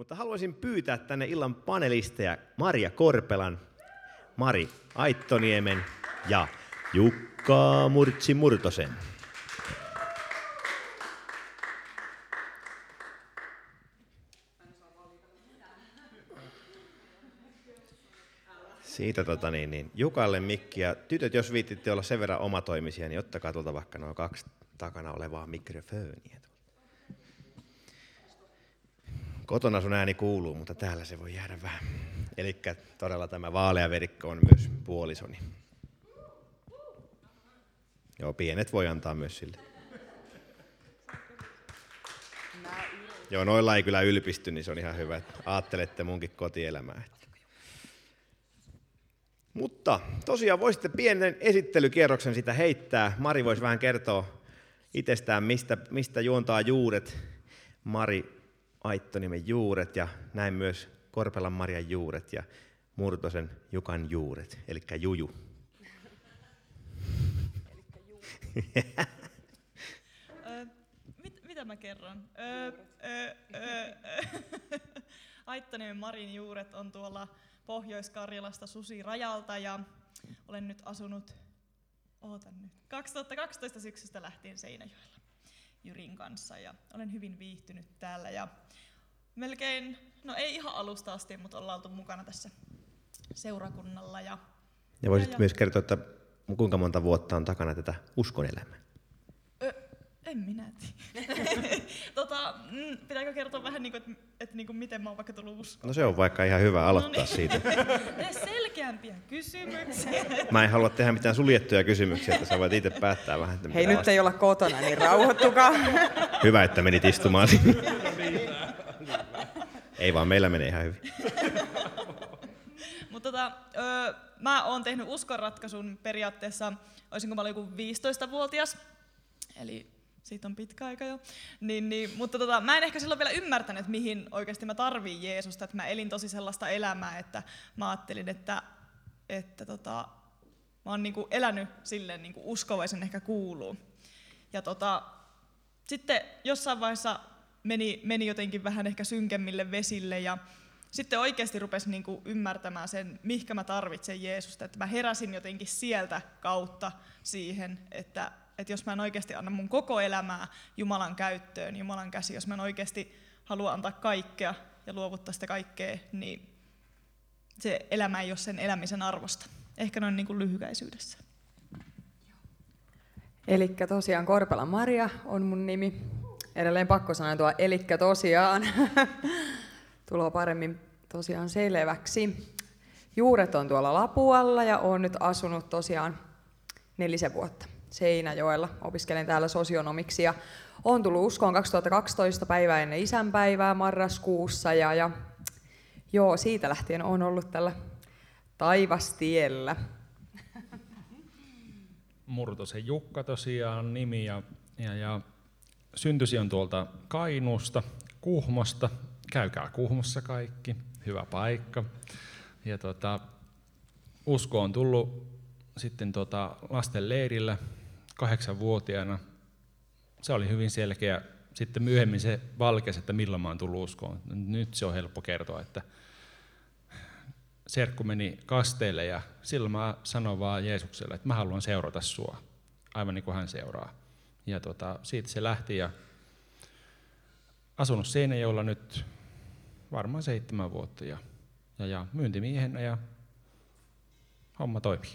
Mutta haluaisin pyytää tänne illan panelisteja Maria Korpelan, Mari Aittoniemen ja Jukka Murtsi Murtosen. Siitä tota niin, niin, Jukalle mikki ja tytöt, jos viittitte olla sen verran omatoimisia, niin ottakaa tuolta vaikka nuo kaksi takana olevaa mikrofonia. Kotona sun ääni kuuluu, mutta täällä se voi jäädä vähän. Eli todella tämä vaalea verikko on myös puolisoni. Joo, pienet voi antaa myös sille. Joo, noilla ei kyllä ylpisty, niin se on ihan hyvä, että ajattelette munkin kotielämää. Mutta tosiaan voisitte pienen esittelykierroksen sitä heittää. Mari voisi vähän kertoa itsestään, mistä, mistä juontaa juuret. Mari Aittonimen juuret ja näin myös Korpelan Marian juuret ja Murtosen Jukan juuret, eli Juju. mit, mitä mä kerron? Aittaniemen Marin juuret on tuolla Pohjois-Karjalasta Susi-rajalta ja olen nyt asunut, ootan nyt, 2012 syksystä lähtien Seinäjoella Jyrin kanssa ja olen hyvin viihtynyt täällä ja melkein, no ei ihan alusta asti, mutta ollaan oltu mukana tässä seurakunnalla. Ja, ja voisit ja, myös kertoa, että kuinka monta vuotta on takana tätä uskonelämää? En minä tiedä. tota, mm, pitääkö kertoa vähän, niin kuin, että, että niin kuin, miten mä oon vaikka tullut uskoon? No se on vaikka ihan hyvä aloittaa no niin. siitä. selkeämpiä kysymyksiä. Mä en halua tehdä mitään suljettuja kysymyksiä, että sä voit itse päättää vähän. Että Hei, nyt vasta. ei olla kotona, niin rauhoittukaa. hyvä, että menit istumaan sinne. ei vaan, meillä menee ihan hyvin. Mutta tota, öö, mä oon tehnyt uskonratkaisun periaatteessa, olisinko mä joku 15-vuotias, eli siitä on pitkä aika jo. Niin, niin, mutta tota, mä en ehkä silloin vielä ymmärtänyt, mihin oikeasti mä tarviin Jeesusta. Että mä elin tosi sellaista elämää, että mä ajattelin, että, että tota, mä oon niinku elänyt silleen niin kuin uskovaisen ehkä kuuluu. Ja tota, sitten jossain vaiheessa meni, meni jotenkin vähän ehkä synkemmille vesille ja sitten oikeasti rupesi niin kuin ymmärtämään sen, mihinkä mä tarvitsen Jeesusta. Että mä heräsin jotenkin sieltä kautta siihen, että että jos mä en oikeasti anna mun koko elämää Jumalan käyttöön, Jumalan käsi, jos mä en oikeasti halua antaa kaikkea ja luovuttaa sitä kaikkea, niin se elämä ei ole sen elämisen arvosta. Ehkä noin niin kuin lyhykäisyydessä. Eli tosiaan Korpela Maria on mun nimi. Edelleen pakko sanoa tuo elikkä tosiaan. Tulo paremmin tosiaan selväksi. Juuret on tuolla Lapualla ja olen nyt asunut tosiaan nelisen vuotta. Seinäjoella. Opiskelen täällä sosionomiksi ja olen tullut uskoon 2012 päivää ennen isänpäivää marraskuussa ja, ja joo, siitä lähtien on ollut tällä taivastiellä. Murtosen Jukka tosiaan nimi ja, ja, ja syntysi on tuolta Kainuusta, Kuhmosta. Käykää Kuhmossa kaikki, hyvä paikka. Ja tota, usko on tullut sitten tota lasten leirillä kahdeksanvuotiaana. Se oli hyvin selkeä. Sitten myöhemmin se valkesi, että milloin mä oon tullut uskoon. Nyt se on helppo kertoa, että serkku meni kasteelle ja silloin mä sanoin vaan Jeesukselle, että mä haluan seurata sua, aivan niin kuin hän seuraa. Ja tota, siitä se lähti ja asunut Seinäjoella nyt varmaan seitsemän vuotta ja, ja, ja myyntimiehenä ja homma toimii.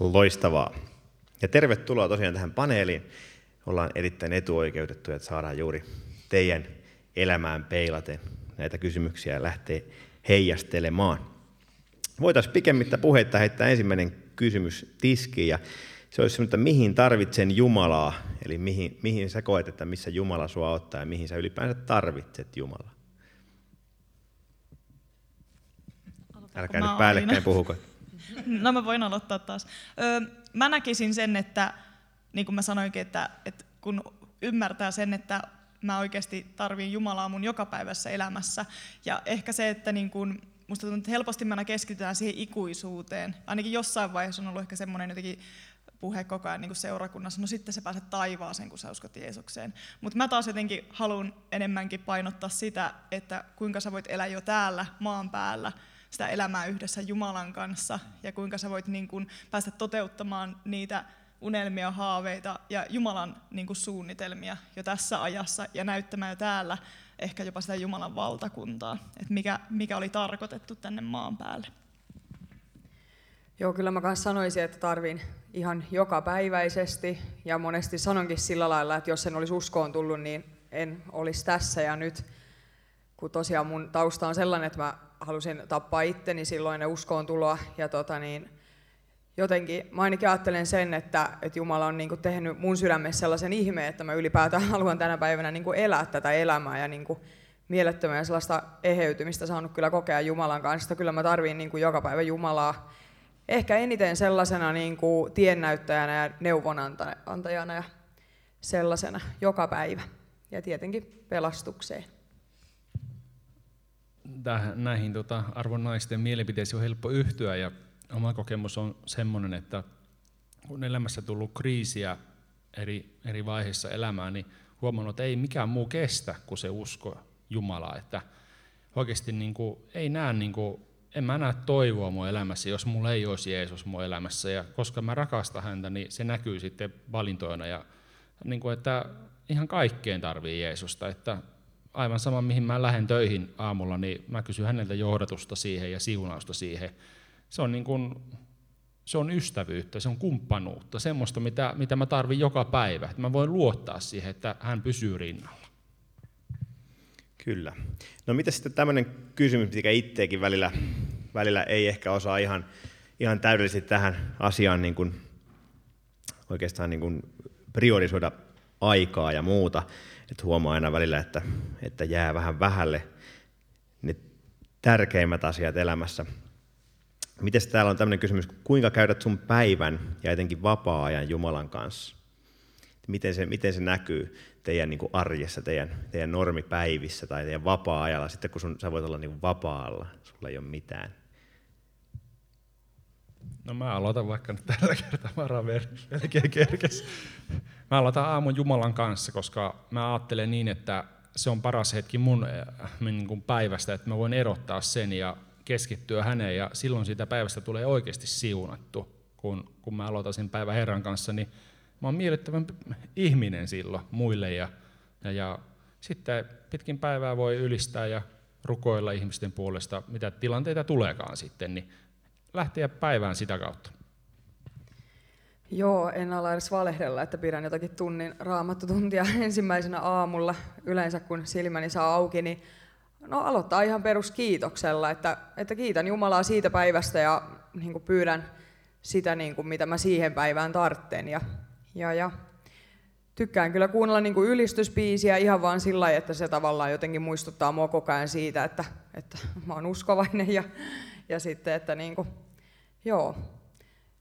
Loistavaa. Ja tervetuloa tosiaan tähän paneeliin. Ollaan erittäin etuoikeutettuja, että saadaan juuri teidän elämään peilaten näitä kysymyksiä lähteä heijastelemaan. Voitaisiin pikemmittä puheita heittää ensimmäinen kysymys tiskiin ja se olisi että mihin tarvitsen Jumalaa, eli mihin, mihin sä koet, että missä Jumala sua ottaa ja mihin sä ylipäänsä tarvitset Jumalaa. Älkää nyt päällekkäin puhuko. No mä voin aloittaa taas. Öö, mä näkisin sen, että niin kuin mä sanoinkin, että, että kun ymmärtää sen, että mä oikeasti tarvin Jumalaa mun jokapäiväisessä elämässä. Ja ehkä se, että niin kun, musta tuntuu, että helposti mä keskitytään siihen ikuisuuteen. Ainakin jossain vaiheessa on ollut ehkä semmoinen jotenkin puhe koko ajan niin kuin seurakunnassa, no sitten sä pääset taivaaseen, kun sä uskot Jeesukseen. Mutta mä taas jotenkin haluan enemmänkin painottaa sitä, että kuinka sä voit elää jo täällä maan päällä, sitä elämää yhdessä Jumalan kanssa, ja kuinka sä voit niin kuin päästä toteuttamaan niitä unelmia, haaveita ja Jumalan niin kuin suunnitelmia jo tässä ajassa ja näyttämään jo täällä ehkä jopa sitä Jumalan valtakuntaa, että mikä, mikä oli tarkoitettu tänne maan päälle. Joo, kyllä mä kanssa sanoisin, että tarvin ihan jokapäiväisesti ja monesti sanonkin sillä lailla, että jos en olisi uskoon tullut, niin en olisi tässä ja nyt. Kun tosiaan mun tausta on sellainen, että mä halusin tappaa itteni silloin ennen uskoon tuloa ja tota niin, jotenkin mä ainakin ajattelen sen, että, että Jumala on niin tehnyt mun sydämessä sellaisen ihmeen, että mä ylipäätään haluan tänä päivänä niin elää tätä elämää ja niin kuin mielettömää sellaista eheytymistä saanut kyllä kokea Jumalan kanssa. Kyllä mä tarviin niin joka päivä Jumalaa ehkä eniten sellaisena niin kuin tiennäyttäjänä ja neuvonantajana ja sellaisena joka päivä. Ja tietenkin pelastukseen. Tähän, näihin tota, arvon naisten mielipiteisiin on helppo yhtyä ja oma kokemus on semmoinen, että kun elämässä tullut kriisiä eri, eri vaiheissa elämää, niin huomannut, että ei mikään muu kestä kuin se usko Jumalaa. Että oikeasti niin kuin, ei näe, niin kuin, en mä näe toivoa mun elämässä, jos mulla ei olisi Jeesus mun elämässä. Ja koska mä rakastan häntä, niin se näkyy sitten valintoina. Ja niin kuin, että ihan kaikkeen tarvii Jeesusta. Että aivan sama, mihin mä lähden töihin aamulla, niin mä kysyn häneltä johdatusta siihen ja siunausta siihen se on, niin kuin, se on ystävyyttä, se on kumppanuutta, semmoista, mitä, mitä mä tarvin joka päivä. Että mä voin luottaa siihen, että hän pysyy rinnalla. Kyllä. No mitä sitten tämmöinen kysymys, mikä itseäkin välillä, välillä ei ehkä osaa ihan, ihan täydellisesti tähän asiaan niin kuin, oikeastaan niin kuin priorisoida aikaa ja muuta. Että huomaa aina välillä, että, että jää vähän vähälle ne tärkeimmät asiat elämässä. Miten täällä on tämmöinen kysymys, kuinka käydät sun päivän ja etenkin vapaa-ajan Jumalan kanssa? Miten se, miten se näkyy teidän niin kuin arjessa, teidän, teidän normipäivissä tai teidän vapaa-ajalla, sitten kun sun, sä voit olla niin kuin vapaalla, sulla ei ole mitään? No mä aloitan vaikka nyt tällä kertaa, mä melkein kerkes. Mä aloitan aamun Jumalan kanssa, koska mä ajattelen niin, että se on paras hetki mun äh, niin päivästä, että mä voin erottaa sen ja keskittyä häneen ja silloin siitä päivästä tulee oikeasti siunattu. Kun, kun mä aloitan sen päivän Herran kanssa, niin mä oon miellyttävän ihminen silloin muille ja, ja, ja sitten pitkin päivää voi ylistää ja rukoilla ihmisten puolesta, mitä tilanteita tuleekaan sitten, niin lähteä päivään sitä kautta. Joo, en ala edes valehdella, että pidän jotakin tunnin raamattutuntia ensimmäisenä aamulla. Yleensä kun silmäni saa auki, niin No aloittaa ihan peruskiitoksella, että, että kiitän Jumalaa siitä päivästä ja niin pyydän sitä, niin kuin, mitä mä siihen päivään tartten. Ja, ja, ja tykkään kyllä kuunnella niin kuin ylistyspiisiä ihan vaan sillä että se tavallaan jotenkin muistuttaa mua koko ajan siitä, että, että mä oon uskovainen ja, ja sitten, että niin kuin, joo,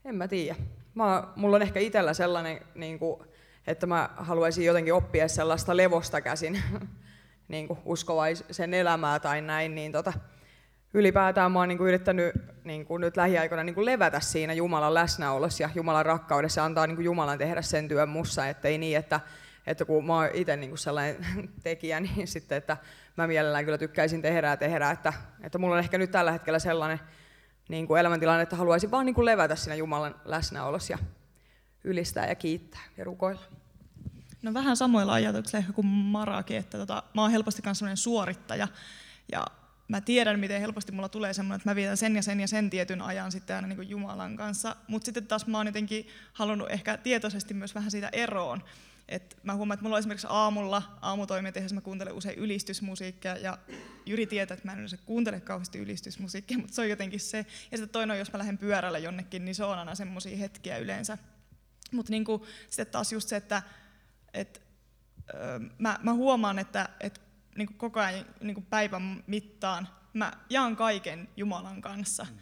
en mä tiedä. Mä, mulla on ehkä itsellä sellainen, niin kuin, että mä haluaisin jotenkin oppia sellaista levosta käsin niin kuin uskovaisen elämää tai näin, niin tota, ylipäätään mä oon niin kuin yrittänyt niin kuin nyt lähiaikoina niin kuin levätä siinä Jumalan läsnäolossa ja Jumalan rakkaudessa antaa niin kuin Jumalan tehdä sen työn mussa, ettei niin, että, että kun mä oon itse niin sellainen tekijä, niin sitten, että mä mielellään kyllä tykkäisin tehdä ja tehdä, että, että mulla on ehkä nyt tällä hetkellä sellainen niin kuin elämäntilanne, että haluaisin vaan niin kuin levätä siinä Jumalan läsnäolossa ja ylistää ja kiittää ja rukoilla. No vähän samoilla ajatuksilla ehkä kuin Marakin, että tota, mä oon helposti myös suorittaja ja mä tiedän, miten helposti mulla tulee semmoinen, että mä vietän sen ja sen ja sen tietyn ajan sitten aina niin Jumalan kanssa, mutta sitten taas mä oon jotenkin halunnut ehkä tietoisesti myös vähän siitä eroon. Et mä huomaan, että mulla on esimerkiksi aamulla, aamutoimia tehdessä mä kuuntelen usein ylistysmusiikkia ja Jyri tietää, että mä en yleensä kuuntele kauheasti ylistysmusiikkia, mutta se on jotenkin se. Ja sitten toinen on, jos mä lähden pyörällä jonnekin, niin se on aina semmoisia hetkiä yleensä. Mutta niin sitten taas just se, että et, ö, mä, mä huomaan, että et, niin koko ajan niin päivän mittaan mä jaan kaiken Jumalan kanssa. Mm.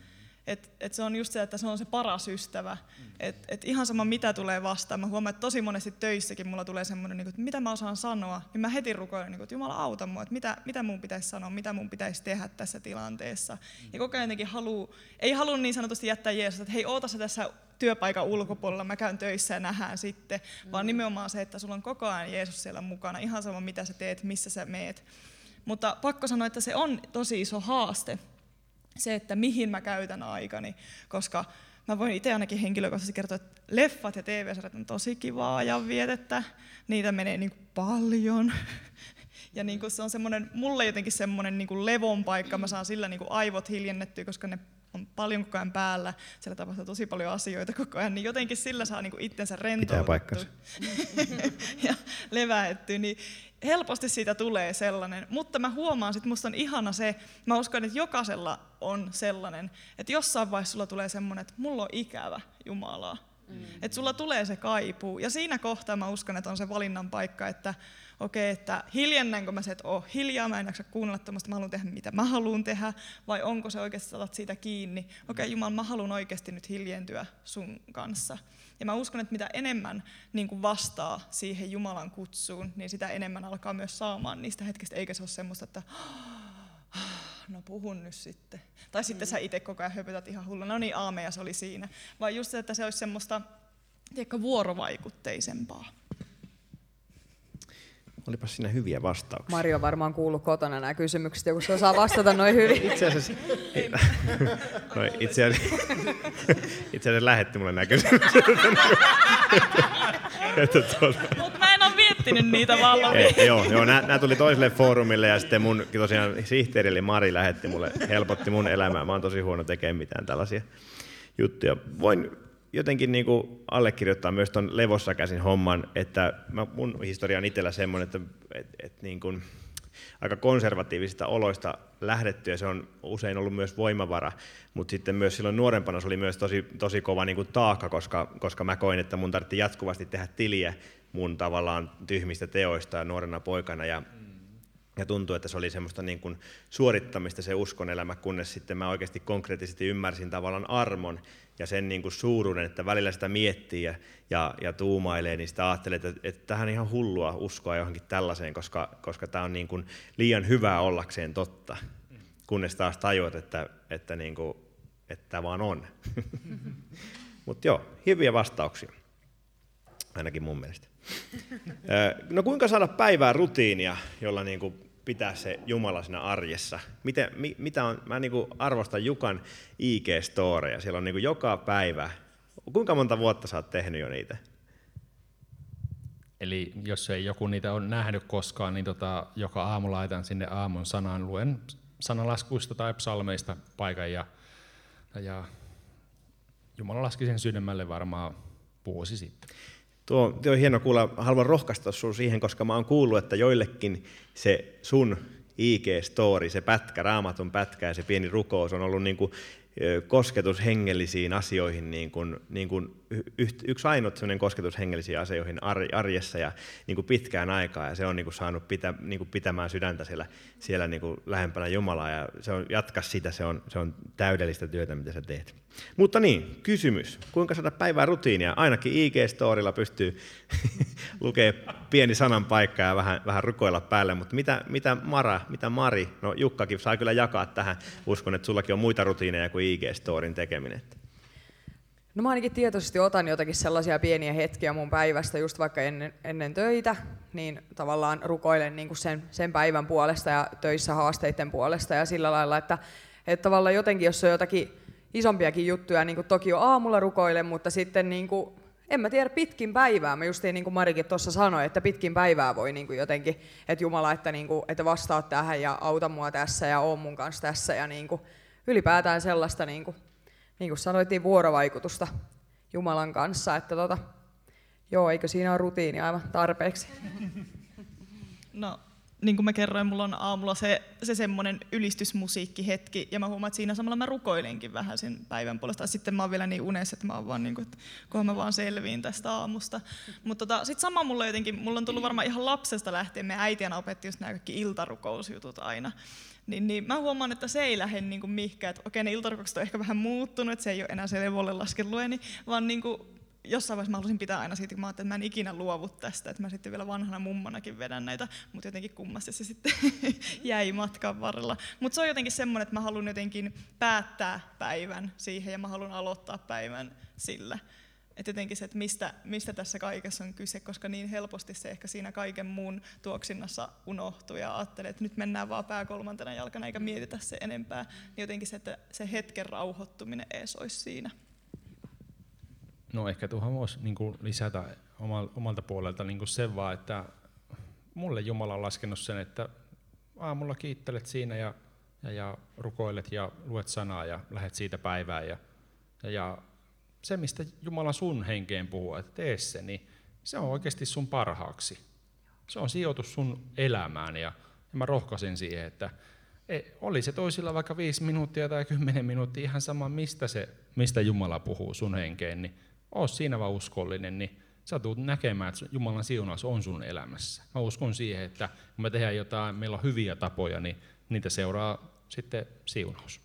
Et, et se on just se, että se on se paras ystävä. Et, et ihan sama mitä tulee vastaan. Mä huomaan, että tosi monesti töissäkin mulla tulee semmoinen, niin että mitä mä osaan sanoa. Niin mä heti rukoilen, niin että Jumala auta mua, että mitä, mitä mun pitäisi sanoa, mitä mun pitäisi tehdä tässä tilanteessa. Ja koko ajan jotenkin haluu, ei halua niin sanotusti jättää Jeesusta, että hei oota se tässä työpaikan ulkopuolella, mä käyn töissä ja nähdään sitten. Vaan nimenomaan se, että sulla on koko ajan Jeesus siellä mukana. Ihan sama mitä sä teet, missä sä meet. Mutta pakko sanoa, että se on tosi iso haaste se, että mihin mä käytän aikani, koska mä voin itse ainakin henkilökohtaisesti kertoa, että leffat ja TV-sarjat on tosi kivaa ja vietettä, niitä menee niin kuin paljon. Ja niin kuin se on semmoinen, mulle jotenkin semmoinen niin kuin levon paikka, mä saan sillä niin kuin aivot hiljennettyä, koska ne on paljon koko ajan päällä, siellä tapahtuu tosi paljon asioita koko ajan, niin jotenkin sillä saa niinku itsensä rentoutettua. ja leväettyä, niin helposti siitä tulee sellainen. Mutta mä huomaan, että musta on ihana se, mä uskon, että jokaisella on sellainen, että jossain vaiheessa sulla tulee semmoinen, että mulla on ikävä Jumalaa. Mm. Että sulla tulee se kaipuu. Ja siinä kohtaa mä uskon, että on se valinnan paikka, että okei, okay, että hiljennänkö mä se, että oh, hiljaa, mä en jaksa kuunnella tämmöistä, mä haluan tehdä mitä mä haluan tehdä, vai onko se oikeasti, että siitä kiinni, okei okay, Jumala, mä haluan oikeasti nyt hiljentyä sun kanssa. Ja mä uskon, että mitä enemmän niin kuin vastaa siihen Jumalan kutsuun, niin sitä enemmän alkaa myös saamaan niistä hetkistä, eikä se ole semmoista, että no puhun nyt sitten. Tai sitten sä itse koko ajan höpötät ihan hulluna, no niin aame ja se oli siinä. Vai just se, että se olisi semmoista tiedätkö, vuorovaikutteisempaa. Olipas siinä hyviä vastauksia. Mario varmaan kuullut kotona nämä kysymykset, joku se osaa vastata noin hyvin. Itse asiassa, no, itse asiassa, itse asiassa lähetti mulle nämä kysymykset. tuota. Mutta mä en ole miettinyt niitä valmiiksi. Joo, joo nämä, tuli toiselle foorumille ja sitten mun tosiaan sihteeri eli Mari lähetti mulle, helpotti mun elämää. Mä oon tosi huono tekemään mitään tällaisia juttuja. Voin jotenkin niin kuin allekirjoittaa myös tuon levossa käsin homman, että mä, mun historia on itsellä semmoinen, että et, et niin kuin, aika konservatiivisista oloista lähdetty ja se on usein ollut myös voimavara, mutta sitten myös silloin nuorempana se oli myös tosi, tosi kova niin kuin taakka, koska, koska mä koin, että mun tarvitsi jatkuvasti tehdä tiliä mun tavallaan tyhmistä teoista nuorena poikana ja ja tuntui, että se oli semmoista niin kuin suorittamista se uskon elämä, kunnes sitten mä oikeasti konkreettisesti ymmärsin tavallaan armon ja sen niin kuin suuruuden, että välillä sitä miettii ja, ja, ja tuumailee, niin sitä ajattelee, että, että tähän on ihan hullua uskoa johonkin tällaiseen, koska, koska tämä on niin kuin liian hyvää ollakseen totta, kunnes taas tajuat, että, että, niin kuin, että tämä vaan on. Mutta joo, hyviä vastauksia, ainakin mun mielestä. No kuinka saada päivää rutiinia, jolla niin kuin pitää se Jumala siinä arjessa? Miten, mi, mitä on, mä niin arvostan Jukan IG-storeja, siellä on niin joka päivä. Kuinka monta vuotta sä oot tehnyt jo niitä? Eli jos ei joku niitä on nähnyt koskaan, niin tota, joka aamu laitan sinne aamun sanaan, luen sanalaskuista tai psalmeista paikan ja, ja Jumala laski sen sydämelle varmaan vuosi sitten. Tuo, tuo on hieno kuulla. Haluan rohkaista sinua siihen, koska mä oon kuullut, että joillekin se sun IG-story, se pätkä, raamatun pätkä ja se pieni rukous on ollut niin kuin kosketus hengellisiin asioihin, niin kuin, niin kuin yksi ainut kosketus hengellisiin asioihin arjessa ja niin kuin pitkään aikaa, ja se on niin kuin saanut pitä, niin kuin pitämään sydäntä siellä, siellä niin kuin lähempänä Jumalaa, ja se on, jatka sitä, se on, se on täydellistä työtä, mitä sä teet. Mutta niin, kysymys. Kuinka saada päivää rutiinia? Ainakin IG-storilla pystyy lukemaan pieni sanan paikka ja vähän, vähän rukoilla päälle, mutta mitä, mitä Mara, mitä Mari, no Jukkakin saa kyllä jakaa tähän. Uskon, että sullakin on muita rutiineja kuin IG-storin tekeminen. No mä ainakin tietoisesti otan jotakin sellaisia pieniä hetkiä mun päivästä, just vaikka ennen, ennen töitä, niin tavallaan rukoilen niin kuin sen, sen päivän puolesta ja töissä haasteiden puolesta ja sillä lailla, että, että tavallaan jotenkin, jos on jotakin isompiakin juttuja, niin kuin toki jo aamulla rukoilen, mutta sitten niin kuin, en mä tiedä, pitkin päivää, mä justiin niin kuin Marikin tuossa sanoi, että pitkin päivää voi niin kuin jotenkin, että Jumala, että, niin kuin, että vastaat tähän ja auta mua tässä ja on mun kanssa tässä ja niin kuin, ylipäätään sellaista, niin kuin, niin kuin sanoitiin, vuorovaikutusta Jumalan kanssa, että tota, joo, eikö siinä ole rutiini aivan tarpeeksi? No, niin kuin mä kerroin, mulla on aamulla se, se semmoinen ylistysmusiikkihetki, ja mä huomaan, että siinä samalla mä rukoilenkin vähän sen päivän puolesta. Sitten mä oon vielä niin unessa, että mä oon vaan niin kuin, että kunhan mä vaan selviin tästä aamusta. Mutta tota, sitten sama mulla jotenkin, mulla on tullut varmaan ihan lapsesta lähtien, me äitiänä opetti just nämä kaikki iltarukousjutut aina. Niin, niin mä huomaan, että se ei lähde niin mihinkään, että okei ne iltarukoukset on ehkä vähän muuttunut, että se ei ole enää se levolle laskelueni, vaan niin kuin jossain vaiheessa mä halusin pitää aina siitä, kun mä että mä en ikinä luovu tästä, että mä sitten vielä vanhana mummonakin vedän näitä, mutta jotenkin kummasti se sitten jäi matkan varrella. Mutta se on jotenkin semmoinen, että mä haluan jotenkin päättää päivän siihen ja mä haluan aloittaa päivän sillä. Että jotenkin se, että mistä, mistä tässä kaikessa on kyse, koska niin helposti se ehkä siinä kaiken muun tuoksinnassa unohtuu ja ajattelee, että nyt mennään vaan pää kolmantena jalkana eikä mietitä se enempää. Niin jotenkin se, että se hetken rauhoittuminen ees olisi siinä. No ehkä tuohon voisi niin lisätä omalta puolelta niin sen vaan, että mulle Jumala on laskenut sen, että aamulla kiittelet siinä ja, ja, ja rukoilet ja luet sanaa ja lähet siitä päivään. Ja, ja se, mistä Jumala sun henkeen puhuu, että tee se, niin se on oikeasti sun parhaaksi. Se on sijoitus sun elämään ja, mä rohkaisen siihen, että e, oli se toisilla vaikka viisi minuuttia tai kymmenen minuuttia, ihan sama mistä, se, mistä Jumala puhuu sun henkeen, niin oo siinä vaan uskollinen, niin sä tulet näkemään, että Jumalan siunaus on sun elämässä. Mä uskon siihen, että kun me tehdään jotain, meillä on hyviä tapoja, niin niitä seuraa sitten siunaus.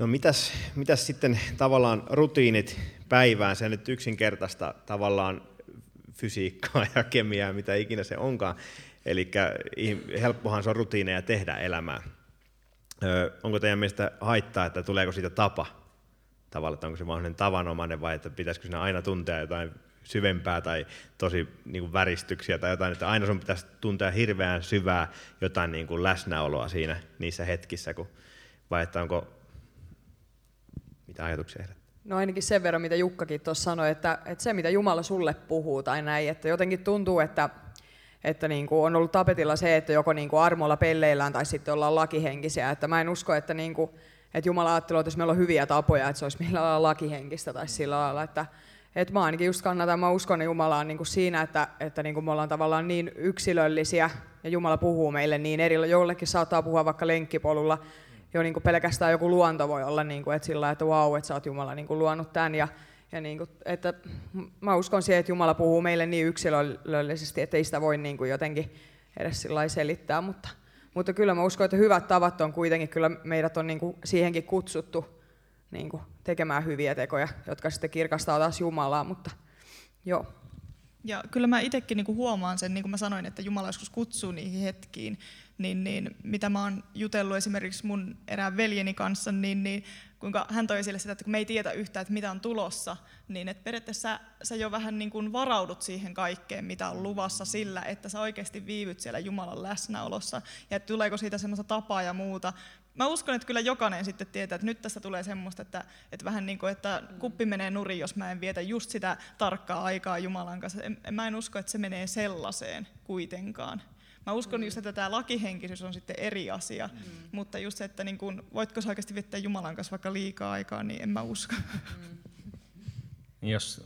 No mitäs, mitäs sitten tavallaan rutiinit päivään, se nyt yksinkertaista tavallaan fysiikkaa ja kemiaa, mitä ikinä se onkaan. Eli helppohan se on rutiineja tehdä elämää. Öö, onko teidän mielestä haittaa, että tuleeko siitä tapa? Tavallaan, että onko se mahdollinen tavanomainen vai että pitäisikö siinä aina tuntea jotain syvempää tai tosi niin kuin väristyksiä tai jotain, että aina sun pitäisi tuntea hirveän syvää jotain niin kuin läsnäoloa siinä niissä hetkissä, kun, vai että onko, mitä ajatuksia herättää? No ainakin sen verran, mitä Jukkakin tuossa sanoi, että, että se mitä Jumala sulle puhuu tai näin, että jotenkin tuntuu, että, että niin kuin on ollut tapetilla se, että joko niin kuin armolla pelleillään tai sitten ollaan lakihenkisiä, että mä en usko, että niin kuin, että Jumala ajattelee, että jos meillä on hyviä tapoja, että se olisi millä lailla lakihenkistä tai sillä lailla, että, että mä ainakin just kannatan, mä uskon Jumalaan niin kuin siinä, että, että niin kuin me ollaan tavallaan niin yksilöllisiä ja Jumala puhuu meille niin eri, jollekin saattaa puhua vaikka lenkkipolulla, jo niin kuin pelkästään joku luonto voi olla, niin kuin, että sillä että vau, wow, että sä oot Jumala niin kuin luonut tämän. Ja, ja niin kuin, että mä uskon siihen, että Jumala puhuu meille niin yksilöllisesti, että ei sitä voi niin kuin jotenkin edes sillä selittää, mutta, mutta kyllä mä uskon, että hyvät tavat on kuitenkin, kyllä meidät on niin kuin siihenkin kutsuttu niin kuin tekemään hyviä tekoja, jotka sitten kirkastaa taas Jumalaa, mutta joo. Ja kyllä mä itsekin niin huomaan sen, niin kuin mä sanoin, että Jumala joskus kutsuu niihin hetkiin, niin, niin mitä mä oon jutellut esimerkiksi mun erään veljeni kanssa, niin, niin kuinka hän toi esille sitä, että kun me ei tiedä yhtään, että mitä on tulossa, niin että periaatteessa sä jo vähän niin kuin varaudut siihen kaikkeen, mitä on luvassa sillä, että sä oikeasti viivyt siellä Jumalan läsnäolossa ja että tuleeko siitä semmoista tapaa ja muuta. Mä uskon, että kyllä jokainen sitten tietää, että nyt tässä tulee semmoista, että, että vähän niin kuin, että kuppi menee nurin, jos mä en vietä just sitä tarkkaa aikaa Jumalan kanssa. Mä en usko, että se menee sellaiseen kuitenkaan. Mä uskon mm. just, että tämä lakihenkisyys on sitten eri asia, mm. mutta just se, että niin kun, voitko sä oikeasti viettää Jumalan kanssa vaikka liikaa aikaa, niin en mä usko. Mm. Jos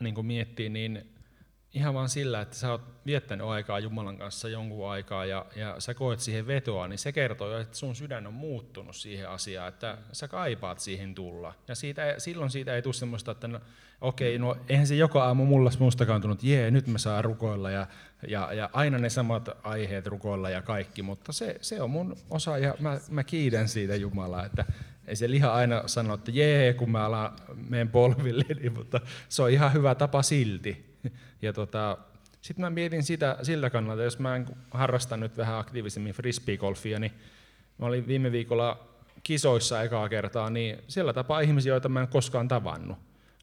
niin kuin miettii, niin ihan vaan sillä, että sä oot viettänyt aikaa Jumalan kanssa jonkun aikaa ja, ja sä koet siihen vetoa, niin se kertoo että sun sydän on muuttunut siihen asiaan, että sä kaipaat siihen tulla. Ja siitä, silloin siitä ei tule semmoista, että no, okei, no eihän se joka aamu mulla mustakaan tullut, jee, nyt mä saan rukoilla ja, ja, ja aina ne samat aiheet rukoilla ja kaikki, mutta se, se on mun osa ja mä, mä kiitän siitä Jumalaa, että ei se liha aina sano, että jee, kun mä alan meidän polville, mutta se on ihan hyvä tapa silti. Ja tota, sitten mä mietin sitä siltä kannalta, jos mä harrastan nyt vähän aktiivisemmin frisbeegolfia, niin mä olin viime viikolla kisoissa ekaa kertaa, niin sillä tapaa ihmisiä, joita mä en koskaan tavannut.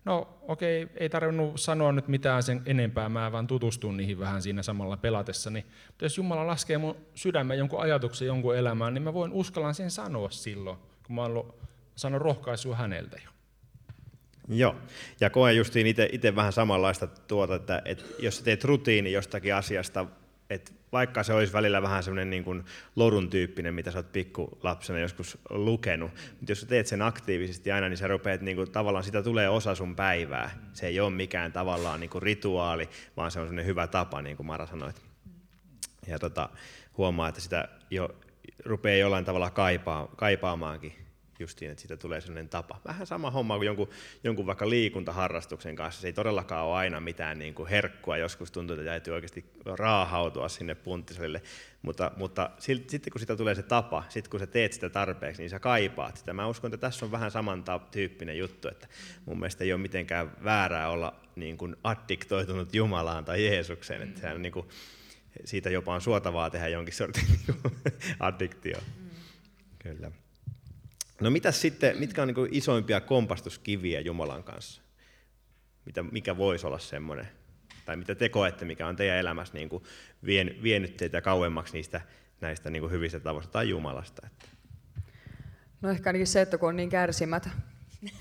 No okei, okay, ei tarvinnut sanoa nyt mitään sen enempää, mä vaan tutustun niihin vähän siinä samalla pelatessani. Mutta jos Jumala laskee mun sydämen jonkun ajatuksen jonkun elämään, niin mä voin uskallan sen sanoa silloin, kun mä oon saanut rohkaisua häneltä jo. Joo, ja koen justiin itse vähän samanlaista tuota, että, että jos teet rutiini jostakin asiasta, että vaikka se olisi välillä vähän semmoinen niin kuin lodun tyyppinen, mitä sä oot pikkulapsena joskus lukenut, mutta jos sä teet sen aktiivisesti aina, niin sä rupeat niin kuin, tavallaan, sitä tulee osa sun päivää. Se ei ole mikään tavallaan niin kuin rituaali, vaan se on semmoinen hyvä tapa, niin kuin Mara sanoit. ja tota, huomaa, että sitä jo rupeaa jollain tavalla kaipaa, kaipaamaankin justiin, että siitä tulee sellainen tapa. Vähän sama homma kuin jonkun, jonkun vaikka liikuntaharrastuksen kanssa. Se ei todellakaan ole aina mitään niin kuin herkkua. Joskus tuntuu, että täytyy oikeasti raahautua sinne punttisalille. Mutta, mutta sitten kun sitä tulee se tapa, sitten kun sä teet sitä tarpeeksi, niin sä kaipaat sitä. Mä uskon, että tässä on vähän samantyyppinen juttu, että mun mielestä ei ole mitenkään väärää olla niin kuin addiktoitunut Jumalaan tai Jeesukseen. Että sehän on niin kuin, siitä jopa on suotavaa tehdä jonkin sortin niin addiktio. Mm. Kyllä. No mitä sitten, mitkä on niin isoimpia kompastuskiviä Jumalan kanssa? Mitä, mikä voisi olla semmoinen? Tai mitä te koette, mikä on teidän elämässä niin kuin vien, vienyt teitä kauemmaksi niistä näistä niin kuin hyvistä tavoista tai Jumalasta? Että. No ehkä ainakin se, että kun on niin kärsimättä.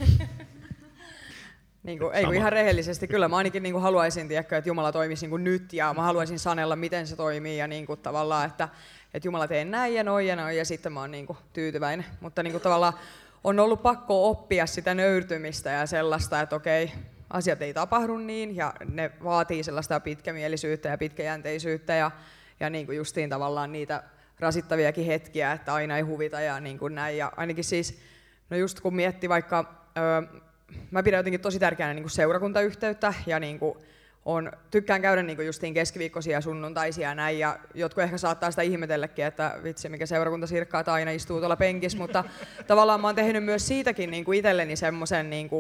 niin kuin, ei ihan rehellisesti, kyllä mä ainakin niin kuin haluaisin, tiedäkö, että Jumala toimisi niin kuin nyt ja mä haluaisin sanella, miten se toimii ja niin kuin tavallaan, että, että Jumala tee näin ja noin ja noin ja sitten mä oon kuin tyytyväinen. Mutta niin kuin tavallaan on ollut pakko oppia sitä nöyrtymistä ja sellaista, että okei, asiat ei tapahdu niin ja ne vaatii sellaista pitkämielisyyttä ja pitkäjänteisyyttä ja, ja niin kuin justiin tavallaan niitä rasittaviakin hetkiä, että aina ei huvita ja niin kuin näin. Ja ainakin siis, no just kun mietti vaikka, öö, mä pidän jotenkin tosi tärkeänä niin kuin seurakuntayhteyttä ja niin kuin, on, tykkään käydä niin kuin justiin keskiviikkoisia sunnuntaisia ja näin, ja jotkut ehkä saattaa sitä ihmetellekin, että vitsi, mikä seurakunta sirkkaa, aina istuu tuolla penkissä, mutta tavallaan mä oon tehnyt myös siitäkin niin kuin itselleni semmoisen niin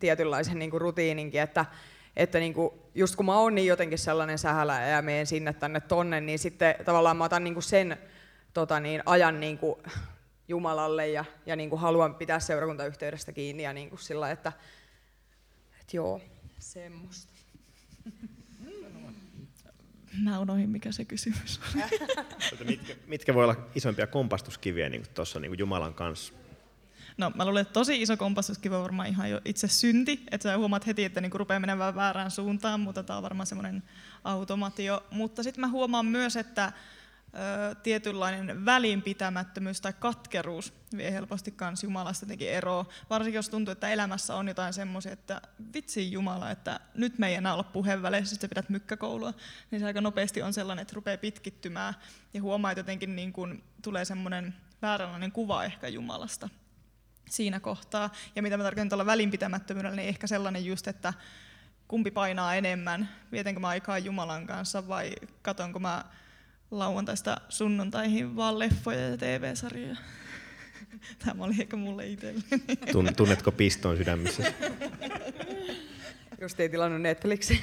tietynlaisen niin kuin rutiininkin, että, että niin kuin, just kun mä oon niin jotenkin sellainen sähälä ja menen sinne tänne tonne, niin sitten tavallaan mä otan niin kuin sen tota niin, ajan niin kuin Jumalalle ja, ja niin kuin haluan pitää seurakuntayhteydestä kiinni ja niin kuin sillä, että, että joo, semmoista. Mä unohdin, mikä se kysymys on. mitkä, mitkä voi olla isompia kompastuskiviä niin tuossa niin Jumalan kanssa? No mä luulen, että tosi iso kompastuskivi on varmaan ihan jo itse synti, että sä huomaat heti, että niinku rupeaa menemään väärään suuntaan, mutta tämä on varmaan semmoinen automatio. Mutta sitten mä huomaan myös, että tietynlainen välinpitämättömyys tai katkeruus vie helposti kans Jumalasta teki eroa. Varsinkin jos tuntuu, että elämässä on jotain semmoisia, että vitsi Jumala, että nyt me ei enää olla puheenväleissä, sitten pidät mykkäkoulua, niin se aika nopeasti on sellainen, että rupeaa pitkittymään ja huomaa, että jotenkin niin kuin tulee semmoinen vääränlainen kuva ehkä Jumalasta siinä kohtaa. Ja mitä mä tarkoitan tuolla välinpitämättömyydellä, niin ehkä sellainen just, että kumpi painaa enemmän, vietänkö mä aikaa Jumalan kanssa vai katonko mä lauantaista sunnuntaihin vaan leffoja ja TV-sarjoja. Tämä oli ehkä mulle itselleni. Tunnetko piston sydämissä? Just ei tilannut Netflixiä.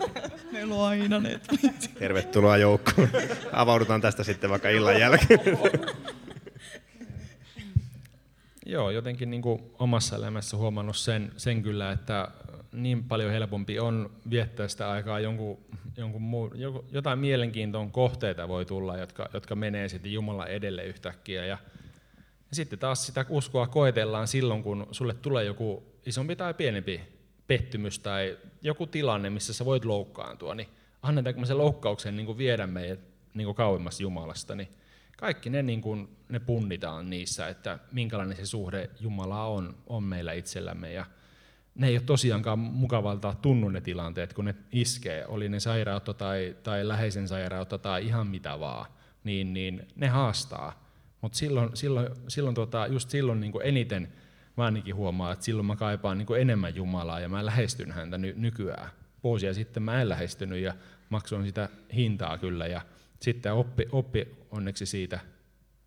Meillä on aina Netflix. Tervetuloa joukkoon. Avaudutaan tästä sitten vaikka illan jälkeen. Joo, jotenkin niin kuin omassa elämässä huomannut sen, sen kyllä, että niin paljon helpompi on viettää sitä aikaa jonkun, jonkun muu, jotain mielenkiintoon kohteita voi tulla, jotka, jotka menee sitten Jumala edelle yhtäkkiä. Ja, ja sitten taas sitä uskoa koetellaan silloin, kun sulle tulee joku isompi tai pienempi pettymys tai joku tilanne, missä sä voit loukkaantua, niin annetaanko me sen loukkauksen niin kuin viedä meidät niin kuin kauemmas Jumalasta, niin kaikki ne, niin kuin, ne punnitaan niissä, että minkälainen se suhde Jumalaa on, on meillä itsellämme. Ja ne ei ole tosiaankaan mukavalta tunnu ne tilanteet, kun ne iskee, oli ne sairautta tai, tai läheisen sairautta tai ihan mitä vaan, niin, niin ne haastaa. Mutta silloin, silloin, silloin tota, just silloin niin eniten mä ainakin huomaan, että silloin mä kaipaan niin enemmän Jumalaa ja mä lähestyn häntä ny- nykyään. Vuosia sitten mä en lähestynyt ja maksoin sitä hintaa kyllä ja sitten oppi, oppi onneksi siitä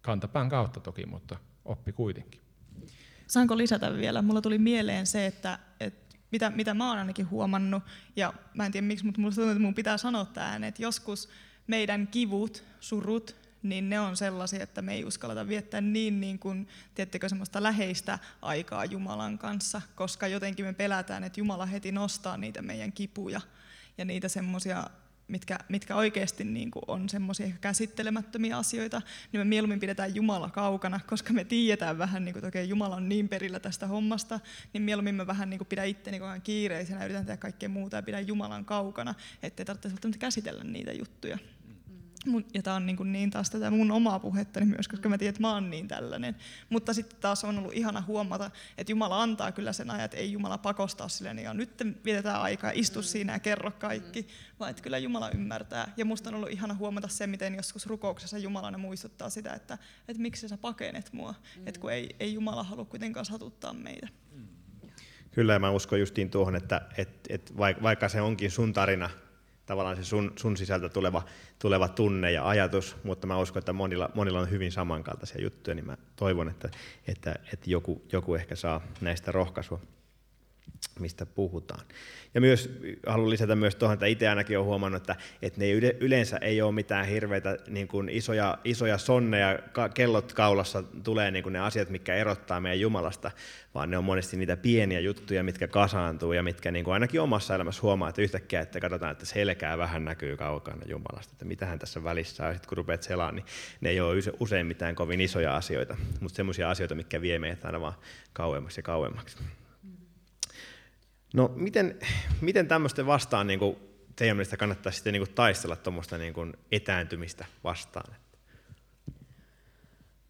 kantapään kautta toki, mutta oppi kuitenkin. Saanko lisätä vielä? Mulla tuli mieleen se, että, että mitä, mitä mä oon ainakin huomannut, ja mä en tiedä miksi, mutta mulla tuntuu, että mun pitää sanoa tämä että joskus meidän kivut, surut, niin ne on sellaisia, että me ei uskalleta viettää niin, niin kuin, tiettekö, semmoista läheistä aikaa Jumalan kanssa, koska jotenkin me pelätään, että Jumala heti nostaa niitä meidän kipuja ja niitä semmoisia mitkä, mitkä oikeasti niin kuin on semmoisia käsittelemättömiä asioita, niin me mieluummin pidetään Jumala kaukana, koska me tiedetään vähän, niin kuin, että okei, Jumala on niin perillä tästä hommasta, niin mieluummin me vähän niin kuin pidä itteni koko ajan kiireisenä yritän tehdä kaikkea muuta ja pidä Jumalan kaukana, ettei tarvitse välttämättä käsitellä niitä juttuja. Ja tämä on niin, niin taas tätä mun omaa puhettani myös, koska mä tiedän, että mä oon niin tällainen. Mutta sitten taas on ollut ihana huomata, että Jumala antaa kyllä sen ajan, että ei Jumala pakostaa silleen, ja nyt vietetään aikaa istu siinä ja kerro kaikki, vaan että kyllä Jumala ymmärtää. Ja musta on ollut ihana huomata se, miten joskus rukouksessa Jumalana muistuttaa sitä, että, että miksi sä pakenet mua, mm. että kun ei, ei Jumala halua kuitenkaan satuttaa meitä. Kyllä, ja mä uskon justiin tuohon, että, että, että vaikka se onkin sun tarina, tavallaan se sun, sun sisältä tuleva, tuleva tunne ja ajatus, mutta mä uskon, että monilla, monilla on hyvin samankaltaisia juttuja, niin mä toivon, että, että, että joku, joku ehkä saa näistä rohkaisua mistä puhutaan. Ja myös haluan lisätä myös tuohon, että itse ainakin olen huomannut, että, että ne yleensä ei ole mitään hirveitä niin kuin isoja, isoja sonneja, kellot kaulassa tulee niin kuin ne asiat, mitkä erottaa meidän Jumalasta, vaan ne on monesti niitä pieniä juttuja, mitkä kasaantuu ja mitkä niin kuin ainakin omassa elämässä huomaa, että yhtäkkiä, että katsotaan, että selkää vähän näkyy kaukana Jumalasta, että mitähän tässä välissä on, sitten kun rupeat selaan, niin ne ei ole usein mitään kovin isoja asioita, mutta semmoisia asioita, mitkä vie meitä aina vaan kauemmaksi ja kauemmaksi. No miten, miten tämmöisten vastaan niin kuin teidän mielestä kannattaisi sitten niin kuin taistella tuommoista niin kuin etääntymistä vastaan?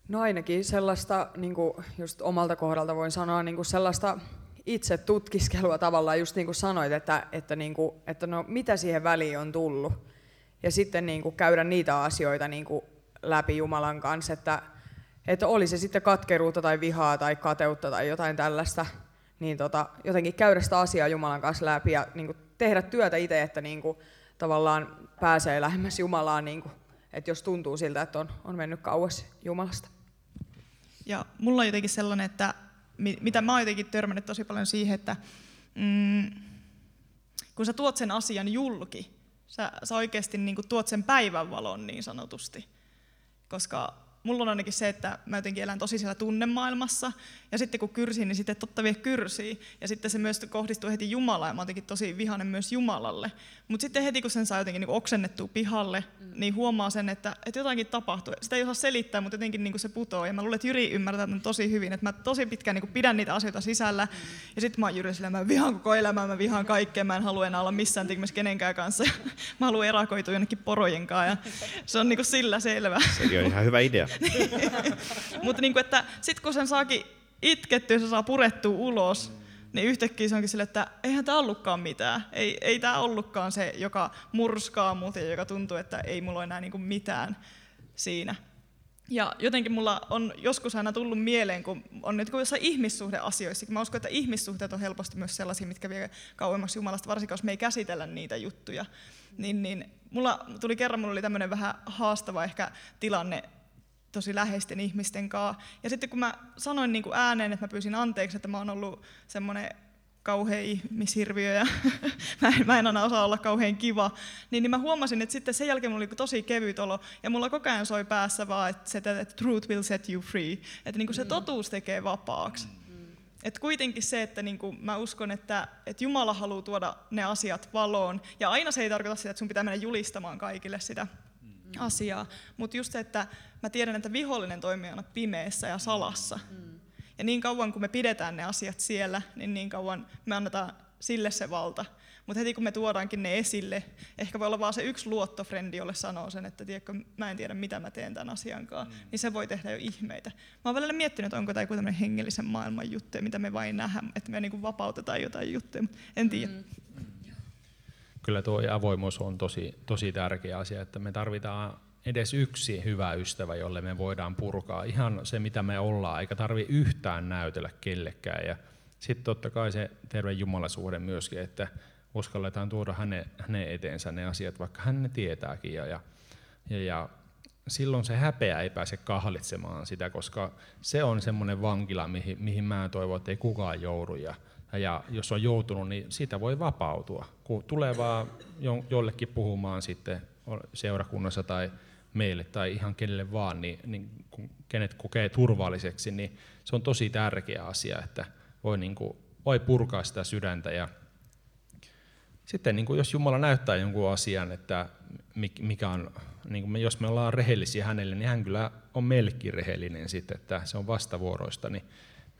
No ainakin sellaista, niin kuin just omalta kohdalta voin sanoa, niin kuin sellaista itse tutkiskelua tavallaan, just niin kuin sanoit, että, että, niin kuin, että no, mitä siihen väliin on tullut. Ja sitten niin kuin käydä niitä asioita niin kuin läpi Jumalan kanssa, että, että oli se sitten katkeruutta tai vihaa tai kateutta tai jotain tällaista, niin tota, jotenkin käydä sitä asiaa Jumalan kanssa läpi ja niin kuin tehdä työtä itse, että niin kuin, tavallaan pääsee lähemmäs Jumalaa, niin kuin, että jos tuntuu siltä, että on, on mennyt kauas Jumalasta. Ja mulla on jotenkin sellainen, että mitä mä oon jotenkin törmännyt tosi paljon siihen, että mm, kun sä tuot sen asian julki, sä, sä oikeasti niin kuin tuot sen päivänvalon niin sanotusti. Koska mulla on ainakin se, että mä jotenkin elän tosi siellä tunnemaailmassa, ja sitten kun kyrsin, niin sitten totta vie kyrsii, ja sitten se myös kohdistuu heti Jumalaan, ja mä oon tosi vihainen myös Jumalalle. Mutta sitten heti kun sen saa jotenkin niin oksennettua pihalle, mm. niin huomaa sen, että, että jotakin tapahtuu. Sitä ei osaa selittää, mutta jotenkin niin se putoo, ja mä luulen, että Jyri ymmärtää tämän tosi hyvin, että mä tosi pitkään niin pidän niitä asioita sisällä, mm. ja sitten mä oon Jyri silleen, mä vihaan koko elämää, mä vihaan kaikkea, mä en halua enää olla missään tekemisissä kenenkään kanssa, mä haluan erakoitua jonnekin porojen kanssa, ja se on niin sillä selvä. Se on ihan hyvä idea. Mutta niin että sitten kun sen saakin itkettyä, se saa purettua ulos, niin yhtäkkiä se onkin sille, että eihän tämä ollutkaan mitään. Ei, ei tämä ollutkaan se, joka murskaa mut ja joka tuntuu, että ei mulla ole enää niin mitään siinä. Ja jotenkin mulla on joskus aina tullut mieleen, kun on nyt jossain ihmissuhdeasioissa, mä uskon, että ihmissuhteet on helposti myös sellaisia, mitkä vie kauemmaksi Jumalasta, varsinkin jos me ei käsitellä niitä juttuja. Niin, niin mulla tuli kerran, mulla oli tämmöinen vähän haastava ehkä tilanne tosi läheisten ihmisten kanssa. Ja sitten kun mä sanoin niin kuin ääneen, että mä pyysin anteeksi, että mä oon ollut semmoinen kauhean ihmishirviö ja mä, en, mä en aina osaa olla kauhean kiva, niin, niin mä huomasin, että sitten sen jälkeen mulla oli tosi kevyt olo ja mulla koko ajan soi päässä vaan, että, se, että truth will set you free, että niin kuin se mm. totuus tekee vapaaksi. Mm. Et kuitenkin se, että niin kuin mä uskon, että, että Jumala haluaa tuoda ne asiat valoon ja aina se ei tarkoita sitä, että sun pitää mennä julistamaan kaikille sitä. Asiaa. Mutta just se, että mä tiedän, että vihollinen toimii aina pimeässä ja salassa. Mm. Ja niin kauan kun me pidetään ne asiat siellä, niin niin kauan me annetaan sille se valta. Mutta heti kun me tuodaankin ne esille, ehkä voi olla vaan se yksi luottofrendi, jolle sanoo sen, että tiedätkö, mä en tiedä mitä mä teen tämän asian kanssa, mm. niin se voi tehdä jo ihmeitä. Mä oon välillä miettinyt, että onko tämä joku tämmöinen hengellisen maailman juttu, mitä me vain nähdään, että me niin vapautetaan jotain juttuja, en tiedä. Mm kyllä tuo avoimuus on tosi, tosi tärkeä asia, että me tarvitaan edes yksi hyvä ystävä, jolle me voidaan purkaa ihan se, mitä me ollaan, eikä tarvi yhtään näytellä kellekään. Ja sitten totta kai se terve jumalasuhde myöskin, että uskalletaan tuoda hänen, hänen eteensä ne asiat, vaikka hän ne tietääkin. Ja, ja, ja, ja silloin se häpeä ei pääse kahlitsemaan sitä, koska se on semmoinen vankila, mihin, mihin mä toivon, että ei kukaan joudu. Ja, ja jos on joutunut, niin siitä voi vapautua. Kun tulee vaan jollekin puhumaan sitten seurakunnassa tai meille tai ihan kenelle vaan, niin, niin kun kenet kokee turvalliseksi, niin se on tosi tärkeä asia, että voi, niin kuin, voi purkaa sitä sydäntä. Ja sitten niin kuin jos Jumala näyttää jonkun asian, että mikä on, niin kuin me, jos me ollaan rehellisiä hänelle, niin hän kyllä on meillekin rehellinen sitten, että se on vastavuoroista, niin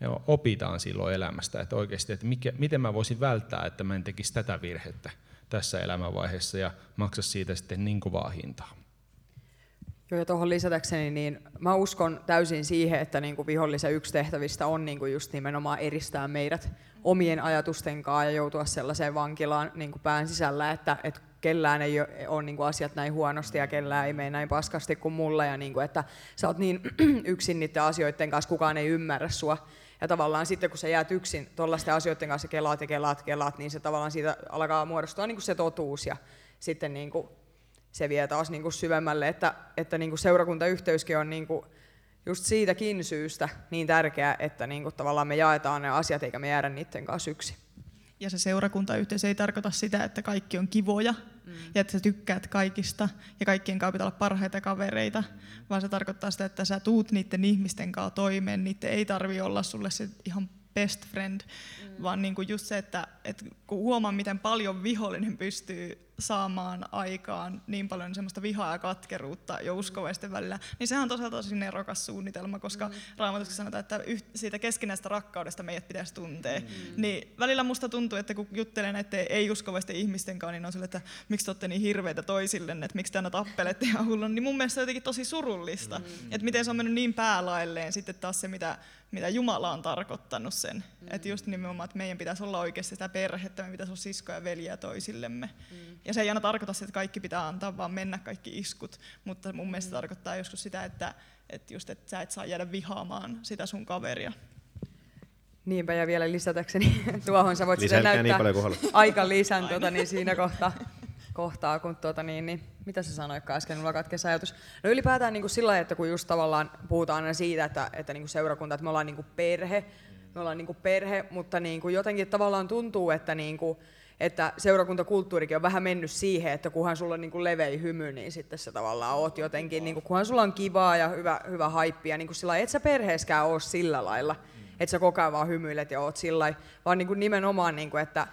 me opitaan silloin elämästä, että oikeasti, että mikä, miten mä voisin välttää, että mä en tekisi tätä virhettä tässä elämänvaiheessa ja maksa siitä sitten niin kovaa hintaa. Joo, ja tuohon lisätäkseni, niin mä uskon täysin siihen, että niin kuin vihollisen yksi tehtävistä on niin kuin just nimenomaan eristää meidät omien ajatusten kanssa ja joutua sellaiseen vankilaan niin kuin pään sisällä, että, että kellään ei ole niin kuin asiat näin huonosti ja kellään ei mene näin paskasti kuin mulla ja niin kuin, että sä oot niin yksin niiden asioiden kanssa, kukaan ei ymmärrä sua. Ja tavallaan sitten kun sä jäät yksin tuollaisten asioiden kanssa kelaat ja kelaat, kelaat, niin se tavallaan siitä alkaa muodostua niin kuin se totuus ja sitten niin kuin se vie taas niin kuin syvemmälle, että, että niin kuin seurakuntayhteyskin on niin kuin just siitäkin syystä niin tärkeää, että niin kuin tavallaan me jaetaan ne asiat eikä me jäädä niiden kanssa yksin. Ja se seurakuntayhteys ei tarkoita sitä, että kaikki on kivoja mm. ja että sä tykkäät kaikista ja kaikkien kanssa pitää olla parhaita kavereita, vaan se tarkoittaa sitä, että sä tuut niiden ihmisten kanssa toimeen, niiden ei tarvi olla sulle se ihan best friend, mm. vaan niin kuin just se, että, että kun huomaa, miten paljon vihollinen pystyy saamaan aikaan niin paljon semmoista vihaa ja katkeruutta jo uskovaisten välillä, niin sehän on tosiaan tosi nerokas suunnitelma, koska mm. Raamatussa sanotaan, että siitä keskinäistä rakkaudesta meidät pitäisi tuntea. Mm. Niin välillä musta tuntuu, että kun juttelen näiden ei-uskovaisten ihmisten kanssa, niin on sille, että miksi te olette niin hirveitä toisillenne, että miksi te aina tappelette ihan hullun, niin mun mielestä se on jotenkin tosi surullista, mm. että miten se on mennyt niin päälailleen sitten taas se, mitä, mitä Jumala on tarkoittanut sen. Mm. Että just nimenomaan, että meidän pitäisi olla oikeasti sitä perhettä, me pitäisi olla siskoja ja veljiä toisillemme. Mm. Ja se ei aina tarkoita sitä, että kaikki pitää antaa, vaan mennä kaikki iskut. Mutta mun mielestä se tarkoittaa joskus sitä, että, että, just, että sä et saa jäädä vihaamaan sitä sun kaveria. Niinpä, ja vielä lisätäkseni tuohon, sä voit sitä niin näyttää niin aika lisän tuota, niin siinä kohtaa, kohtaa, kun tuota, niin, niin, mitä sä sanoitkaan äsken, mulla katkesi ajatus. No ylipäätään niin kuin sillä että kun just tavallaan puhutaan aina siitä, että, että niin kuin seurakunta, että me ollaan niin kuin perhe, me ollaan niin kuin perhe, mutta niin kuin jotenkin tavallaan tuntuu, että niin kuin, että seurakuntakulttuurikin on vähän mennyt siihen, että kunhan sulla on niin kuin leveä hymy, niin sitten sä tavallaan oot jotenkin, niin kuin, kunhan sulla on kivaa ja hyvä, hyvä haippi, ja niin kuin sillä et sä perheeskään ole sillä lailla, että sä koko ajan vaan hymyilet ja oot sillä vaan niin kuin nimenomaan, niin kuin, että,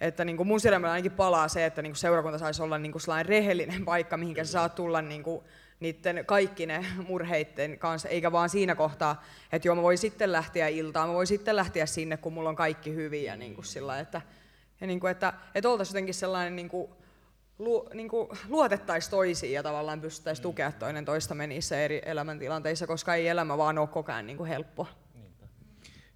että niin kuin mun sydämellä ainakin palaa se, että niin kuin seurakunta saisi olla niin kuin sellainen rehellinen paikka, mihinkä sä saat tulla niin kuin niiden kaikki ne murheitten kanssa, eikä vaan siinä kohtaa, että joo, mä voin sitten lähteä iltaan, mä voin sitten lähteä sinne, kun mulla on kaikki hyviä, niin kuin sillä, että ja niin kuin, että, että oltaisiin jotenkin sellainen, niin kuin, lu, niin kuin luotettaisiin toisiin ja tavallaan pystyttäisiin mm. tukea toinen toistamme niissä eri elämäntilanteissa, koska ei elämä vaan ole koko ajan niin kuin helppoa.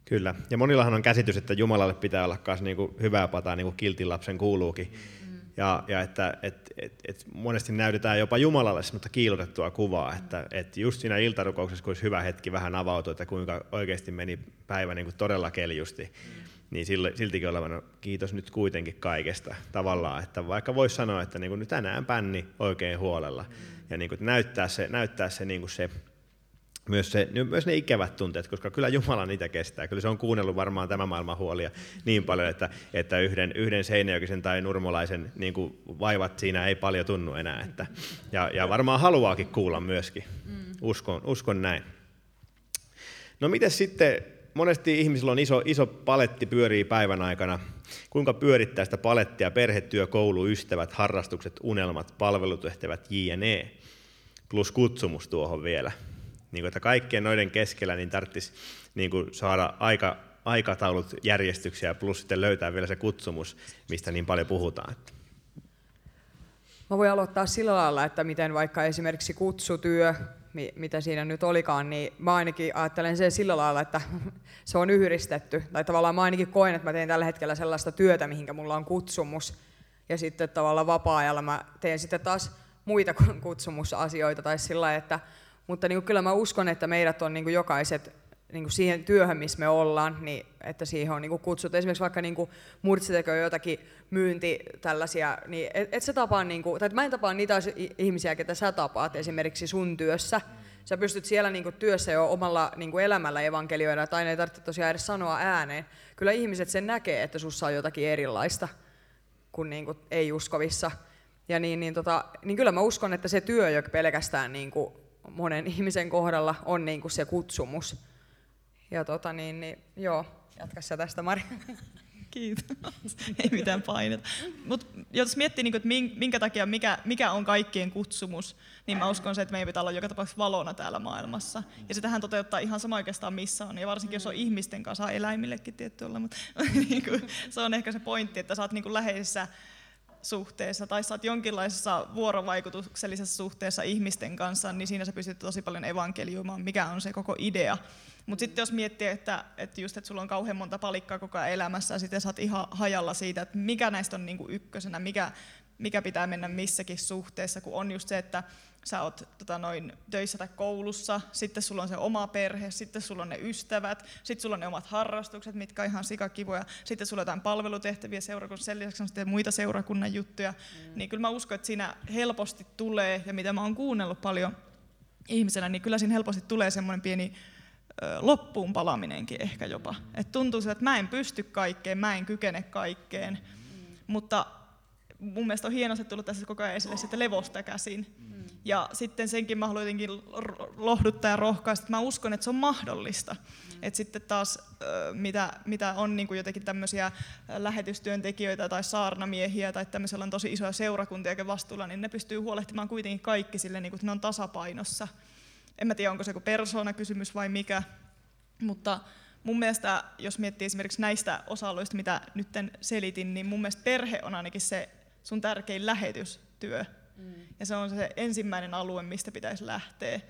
Kyllä, ja monillahan on käsitys, että Jumalalle pitää olla myös niin kuin hyvää pataa, niin kuin kiltin lapsen kuuluukin. Mm. Ja, ja että et, et, et monesti näytetään jopa Jumalalle semmoista kiilotettua kuvaa, että et just siinä iltarukouksessa, kun olisi hyvä hetki vähän avautua, että kuinka oikeasti meni päivä niin kuin todella keljusti, mm niin siltikin olevana kiitos nyt kuitenkin kaikesta tavallaan, että vaikka voisi sanoa, että niin kuin nyt tänään pänni oikein huolella ja niin kuin näyttää se, näyttää se, niin kuin se myös, se, myös ne ikävät tunteet, koska kyllä Jumala niitä kestää. Kyllä se on kuunnellut varmaan tämän maailman huolia niin paljon, että, että yhden, yhden seinäjokisen tai nurmolaisen niin kuin vaivat siinä ei paljon tunnu enää. Että, ja, ja varmaan haluaakin kuulla myöskin. Uskon, uskon näin. No miten sitten monesti ihmisillä on iso, iso paletti pyörii päivän aikana. Kuinka pyörittää sitä palettia, perhetyö, koulu, ystävät, harrastukset, unelmat, palvelutehtävät, jne. Plus kutsumus tuohon vielä. Niin kuin, että kaikkien noiden keskellä niin tarvitsisi niin kuin saada aika, aikataulut järjestyksiä plus sitten löytää vielä se kutsumus, mistä niin paljon puhutaan. Mä voin aloittaa sillä lailla, että miten vaikka esimerkiksi kutsutyö, mitä siinä nyt olikaan, niin mä ainakin ajattelen sen sillä lailla, että se on yhdistetty. Tai tavallaan mä ainakin koen, että mä teen tällä hetkellä sellaista työtä, mihinkä mulla on kutsumus. Ja sitten tavallaan vapaa-ajalla mä teen sitten taas muita kutsumusasioita tai sillä että mutta niin kuin kyllä mä uskon, että meidät on niin kuin jokaiset niin kuin siihen työhön, missä me ollaan, niin että siihen on niin kuin kutsuttu. Esimerkiksi vaikka niin kuin jotakin myynti tällaisia, niin et, et sä tapaa, niin kuin, tai mä en tapaa niitä ihmisiä, ketä sä tapaat esimerkiksi sun työssä. Sä pystyt siellä niin kuin työssä jo omalla niin kuin elämällä evankelioida, tai ei tarvitse tosiaan edes sanoa ääneen. Kyllä ihmiset sen näkee, että sussa on jotakin erilaista kuin, niin kuin ei-uskovissa. Ja niin, niin, tota, niin kyllä mä uskon, että se työ jo pelkästään niin kuin monen ihmisen kohdalla on niin kuin se kutsumus ja tota niin, niin joo, jatka sä tästä Mari. Kiitos. Ei mitään painetta. Mutta jos miettii, niin että minkä takia mikä, mikä on kaikkien kutsumus, niin mä uskon se, että meidän pitää olla joka tapauksessa valona täällä maailmassa. Ja sitähän toteuttaa ihan sama oikeastaan missä on. Ja varsinkin jos on ihmisten kanssa, eläimillekin tietty olla, mutta niin kuin, se on ehkä se pointti, että sä oot niin kuin läheisessä suhteessa tai sä oot jonkinlaisessa vuorovaikutuksellisessa suhteessa ihmisten kanssa, niin siinä sä pystyt tosi paljon evankelioimaan, mikä on se koko idea. Mutta sitten jos miettii, että, että just, että sulla on kauhean monta palikkaa koko ajan elämässä ja sitten sä oot ihan hajalla siitä, että mikä näistä on niinku ykkösenä, mikä, mikä pitää mennä missäkin suhteessa, kun on just se, että sä oot tota, noin, töissä tai koulussa, sitten sulla on se oma perhe, sitten sulla on ne ystävät, sitten sulla on ne omat harrastukset, mitkä on ihan sikakivoja, sitten sulla on jotain palvelutehtäviä seurakunnassa, sen lisäksi on sitten muita seurakunnan juttuja, mm. niin kyllä mä uskon, että siinä helposti tulee, ja mitä mä oon kuunnellut paljon ihmisenä, niin kyllä siinä helposti tulee semmoinen pieni loppuun palaminenkin ehkä jopa. Et tuntuu että mä en pysty kaikkeen, mä en kykene kaikkeen, mm. mutta mun mielestä on hienosti tullut tässä koko ajan esille sitten levosta käsin. Mm. Ja sitten senkin mä haluan jotenkin lohduttaa ja rohkaista, että mä uskon, että se on mahdollista. Mm. Että sitten taas, mitä, mitä on niin kuin jotenkin tämmöisiä lähetystyöntekijöitä tai saarnamiehiä tai tämmöisellä on tosi isoja seurakuntia vastuulla, niin ne pystyy huolehtimaan kuitenkin kaikki sille, niin kuin, että ne on tasapainossa. En mä tiedä, onko se joku persoonakysymys vai mikä, mutta mun mielestä, jos miettii esimerkiksi näistä osa-alueista, mitä nyt selitin, niin mun mielestä perhe on ainakin se sun tärkein lähetystyö. Mm. Ja se on se ensimmäinen alue, mistä pitäisi lähteä.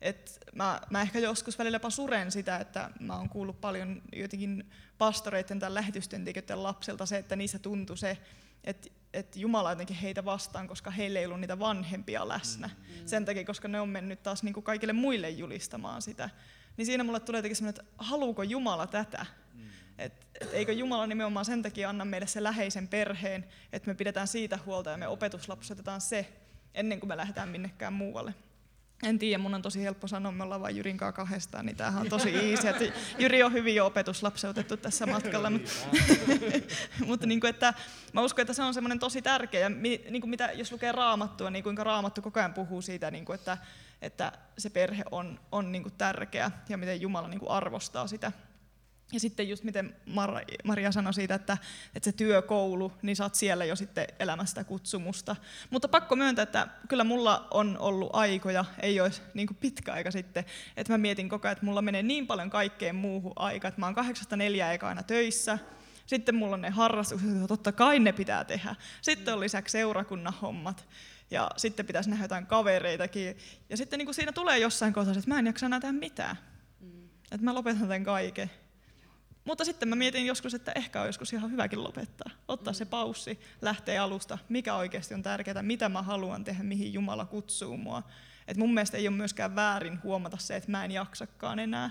Et mä, mä ehkä joskus välillä jopa suren sitä, että mä oon kuullut paljon jotenkin pastoreiden tai lähetystyöntekijöiden lapsilta se, että niissä tuntui se, että, että Jumala jotenkin heitä vastaan, koska heillä ei ollut niitä vanhempia läsnä. Mm. Sen takia, koska ne on mennyt taas niin kuin kaikille muille julistamaan sitä. Niin siinä mulle tulee jotenkin semmoinen, että haluuko Jumala tätä? Mm. Et, et eikö Jumala nimenomaan sen takia anna meille se läheisen perheen, että me pidetään siitä huolta ja me opetuslapsetetaan se, ennen kuin me lähdetään minnekään muualle. En tiedä, mun on tosi helppo sanoa, me ollaan vain Jyrin kanssa kahdestaan, niin tämähän on tosi easy. Että Jyri on hyvin jo opetuslapseutettu tässä matkalla. Mutta, mutta niin kuin, että mä uskon, että se on semmoinen tosi tärkeä. Ja niin kuin mitä, jos lukee raamattua, niin kuinka raamattu koko ajan puhuu siitä, niin kuin, että, että se perhe on, on niin kuin tärkeä ja miten Jumala niin kuin arvostaa sitä. Ja sitten just miten Maria sanoi siitä, että, että se työkoulu, niin oot siellä jo sitten elämästä kutsumusta. Mutta pakko myöntää, että kyllä mulla on ollut aikoja, ei olisi niin kuin pitkä aika sitten, että mä mietin koko ajan, että mulla menee niin paljon kaikkeen muuhun aikaa, että mä oon kahdeksasta neljä aikaa aina töissä, sitten mulla on ne harrastukset, että totta kai ne pitää tehdä. Sitten on lisäksi seurakunnan hommat ja sitten pitäisi nähdä jotain kavereitakin. Ja sitten niin kuin siinä tulee jossain kohtaa, että mä en jaksa enää tehdä mitään. Mm. Että mä lopetan tämän kaiken. Mutta sitten mä mietin joskus, että ehkä on joskus ihan hyväkin lopettaa. Ottaa se paussi, lähteä alusta, mikä oikeasti on tärkeää, mitä mä haluan tehdä, mihin Jumala kutsuu mua. Et mun mielestä ei ole myöskään väärin huomata se, että mä en jaksakaan enää.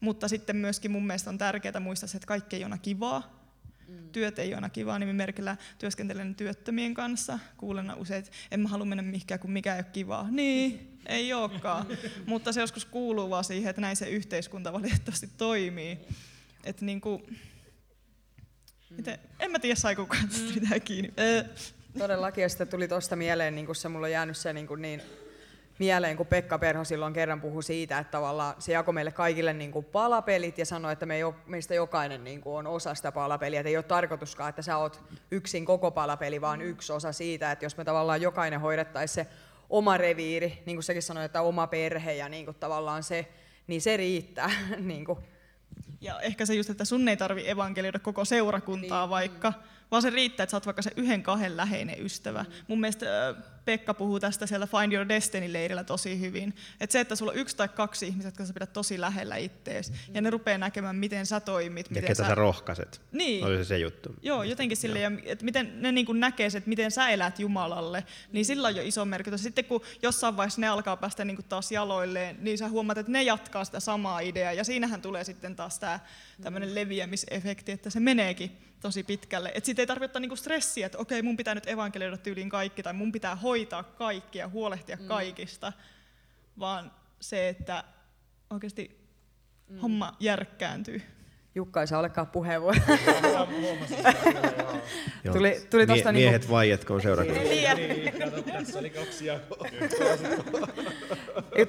Mutta sitten myöskin mun mielestä on tärkeää muistaa se, että kaikki ei ole kivaa. Mm. Työt ei ole kivaa, nimimerkillä työskentelen työttömien kanssa. Kuulen usein, että en mä halua mennä mihinkään, kun mikä ei ole kivaa. Niin, ei olekaan. Mutta se joskus kuuluu vaan siihen, että näin se yhteiskunta valitettavasti toimii. Että niinku, miten, en mä tiedä, sai kukaan tästä mitään kiinni. Todellakin, ja sitten tuli tuosta mieleen, niin kun se mulla on jäänyt se niin, kuin niin mieleen, kun Pekka Perho silloin kerran puhui siitä, että tavallaan se jakoi meille kaikille niin kuin palapelit ja sanoi, että me jo, meistä jokainen niin kuin on osa sitä palapeliä. Että ei ole tarkoituskaan, että sä oot yksin koko palapeli, vaan yksi osa siitä, että jos me tavallaan jokainen hoidettaisiin se oma reviiri, niin kuin säkin sanoit, että oma perhe ja niin kuin tavallaan se, niin se riittää niin kuin ja ehkä se just, että sun ei tarvi evankelioida koko seurakuntaa niin. vaikka, vaan se riittää, että sä oot vaikka se yhden kahden läheinen ystävä. Mm. Mun mielestä Pekka puhuu tästä siellä Find Your Destiny-leirillä tosi hyvin. Että se, että sulla on yksi tai kaksi ihmistä, jotka sä pidät tosi lähellä ittees, mm. ja ne rupeaa näkemään, miten sä toimit. Ja miten ketä sä, sä rohkaiset. Niin. Oli se se juttu. Joo, jotenkin sille, ja, että miten ne niin näkee että miten sä elät Jumalalle, niin sillä on jo iso merkitys. Sitten kun jossain vaiheessa ne alkaa päästä niin kuin taas jaloilleen, niin sä huomaat, että ne jatkaa sitä samaa ideaa, ja siinähän tulee sitten taas tämä tämmöinen leviämisefekti, että se meneekin tosi pitkälle. Että sitten ei tarvitse ottaa niinku stressiä, että okei, mun pitää nyt evankelioida tyyliin kaikki, tai mun pitää hoitaa kaikki ja huolehtia mm. kaikista, vaan se, että oikeasti mm. homma järkkääntyy. Jukka ei saa olekaan puheenvuoro. tuli, tuli tosta Mie- miehet niinku... vaietkoon seurakunnan. Niin, niin, kato, tässä oli kaksi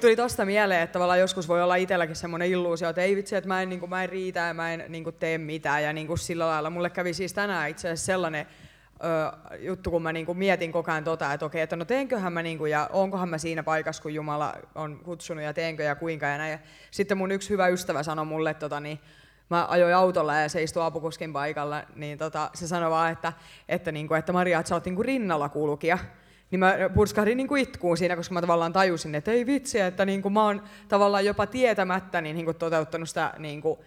Tuli tosta mieleen, että tavallaan joskus voi olla itselläkin semmoinen illuusio, että ei vitsi, että mä en, niin kuin, mä en riitä ja mä en niin kuin, tee mitään. Ja niin kuin, sillä lailla mulle kävi siis tänään itse asiassa sellainen juttu, kun mä niin kuin, mietin koko ajan tota, että okei, että no teenköhän mä niin kuin, ja onkohan mä siinä paikassa, kun Jumala on kutsunut ja teenkö ja kuinka ja näin. Ja sitten mun yksi hyvä ystävä sanoi mulle, tota, niin, mä ajoin autolla ja se istui apukuskin paikalla, niin tota, se sanoi vaan, että, että, niin kuin, että Maria, että sä oot niin kuin rinnalla kulkija. Niin mä purskahdin niin kuin itkuun siinä, koska mä tavallaan tajusin, että ei vitsi, että niin kuin mä oon tavallaan jopa tietämättä niin, niin kuin toteuttanut sitä niin kuin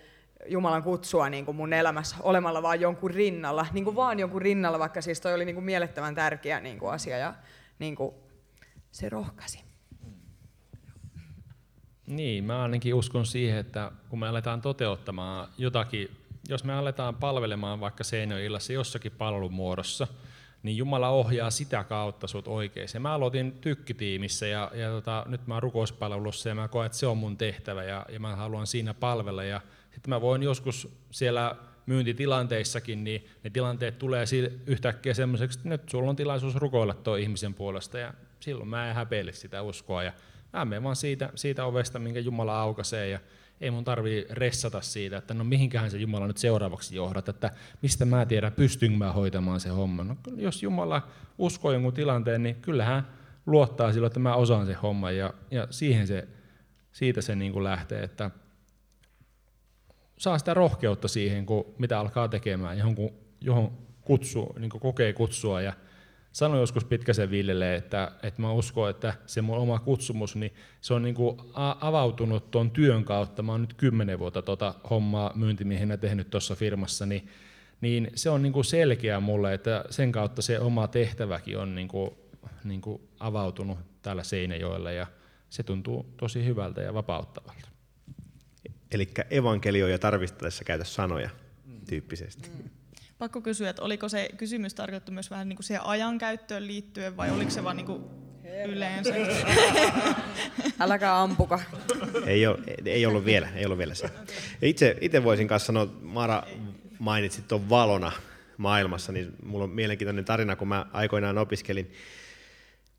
Jumalan kutsua niin kuin mun elämässä olemalla vaan jonkun rinnalla, niin kuin vaan jonkun rinnalla, vaikka siis toi oli niin kuin mielettömän tärkeä niin kuin asia ja niin kuin se rohkaisi. Niin, mä ainakin uskon siihen, että kun me aletaan toteuttamaan jotakin, jos me aletaan palvelemaan vaikka Seinäjoellassa jossakin palvelumuodossa, niin Jumala ohjaa sitä kautta sut oikein. Mä aloitin tykkitiimissä ja, ja tota, nyt mä oon rukouspalvelussa ja mä koen, että se on mun tehtävä ja, ja mä haluan siinä palvella. Ja sitten mä voin joskus siellä myyntitilanteissakin, niin ne tilanteet tulee yhtäkkiä semmoiseksi, että nyt sulla on tilaisuus rukoilla tuo ihmisen puolesta ja silloin mä en häpeile sitä uskoa ja Mä menen vaan siitä, siitä ovesta, minkä Jumala aukaisee ja ei mun tarvii ressata siitä, että no mihinkähän se Jumala nyt seuraavaksi johdat, että mistä mä tiedän, pystynkö mä hoitamaan se homma. No jos Jumala uskoo jonkun tilanteen, niin kyllähän luottaa silloin, että mä osaan se homma ja, ja siihen se, siitä se niin kuin lähtee, että saa sitä rohkeutta siihen, kun mitä alkaa tekemään, johon, johon kutsu, niin kokee kutsua ja sanoin joskus Pitkäsen Villelle, että, että mä uskon, että se mun oma kutsumus, niin se on niin avautunut tuon työn kautta. Mä oon nyt kymmenen vuotta tuota hommaa myyntimiehenä tehnyt tuossa firmassa, niin, niin se on niin kuin selkeä mulle, että sen kautta se oma tehtäväkin on niin kuin, niin kuin avautunut täällä Seinäjoella ja se tuntuu tosi hyvältä ja vapauttavalta. Eli evankelioja tarvittaessa käytä sanoja tyyppisesti. Mm. Pakko kysyä, että oliko se kysymys tarkoitettu myös vähän niin kuin siihen ajankäyttöön liittyen vai oliko se vaan niin kuin yleensä? Äläkää ampuka. Ei, ole, ei ollut vielä, ei ollut vielä se. Itse, itse voisin kanssa sanoa, Mara mainitsit tuon valona maailmassa, niin mulla on mielenkiintoinen tarina, kun mä aikoinaan opiskelin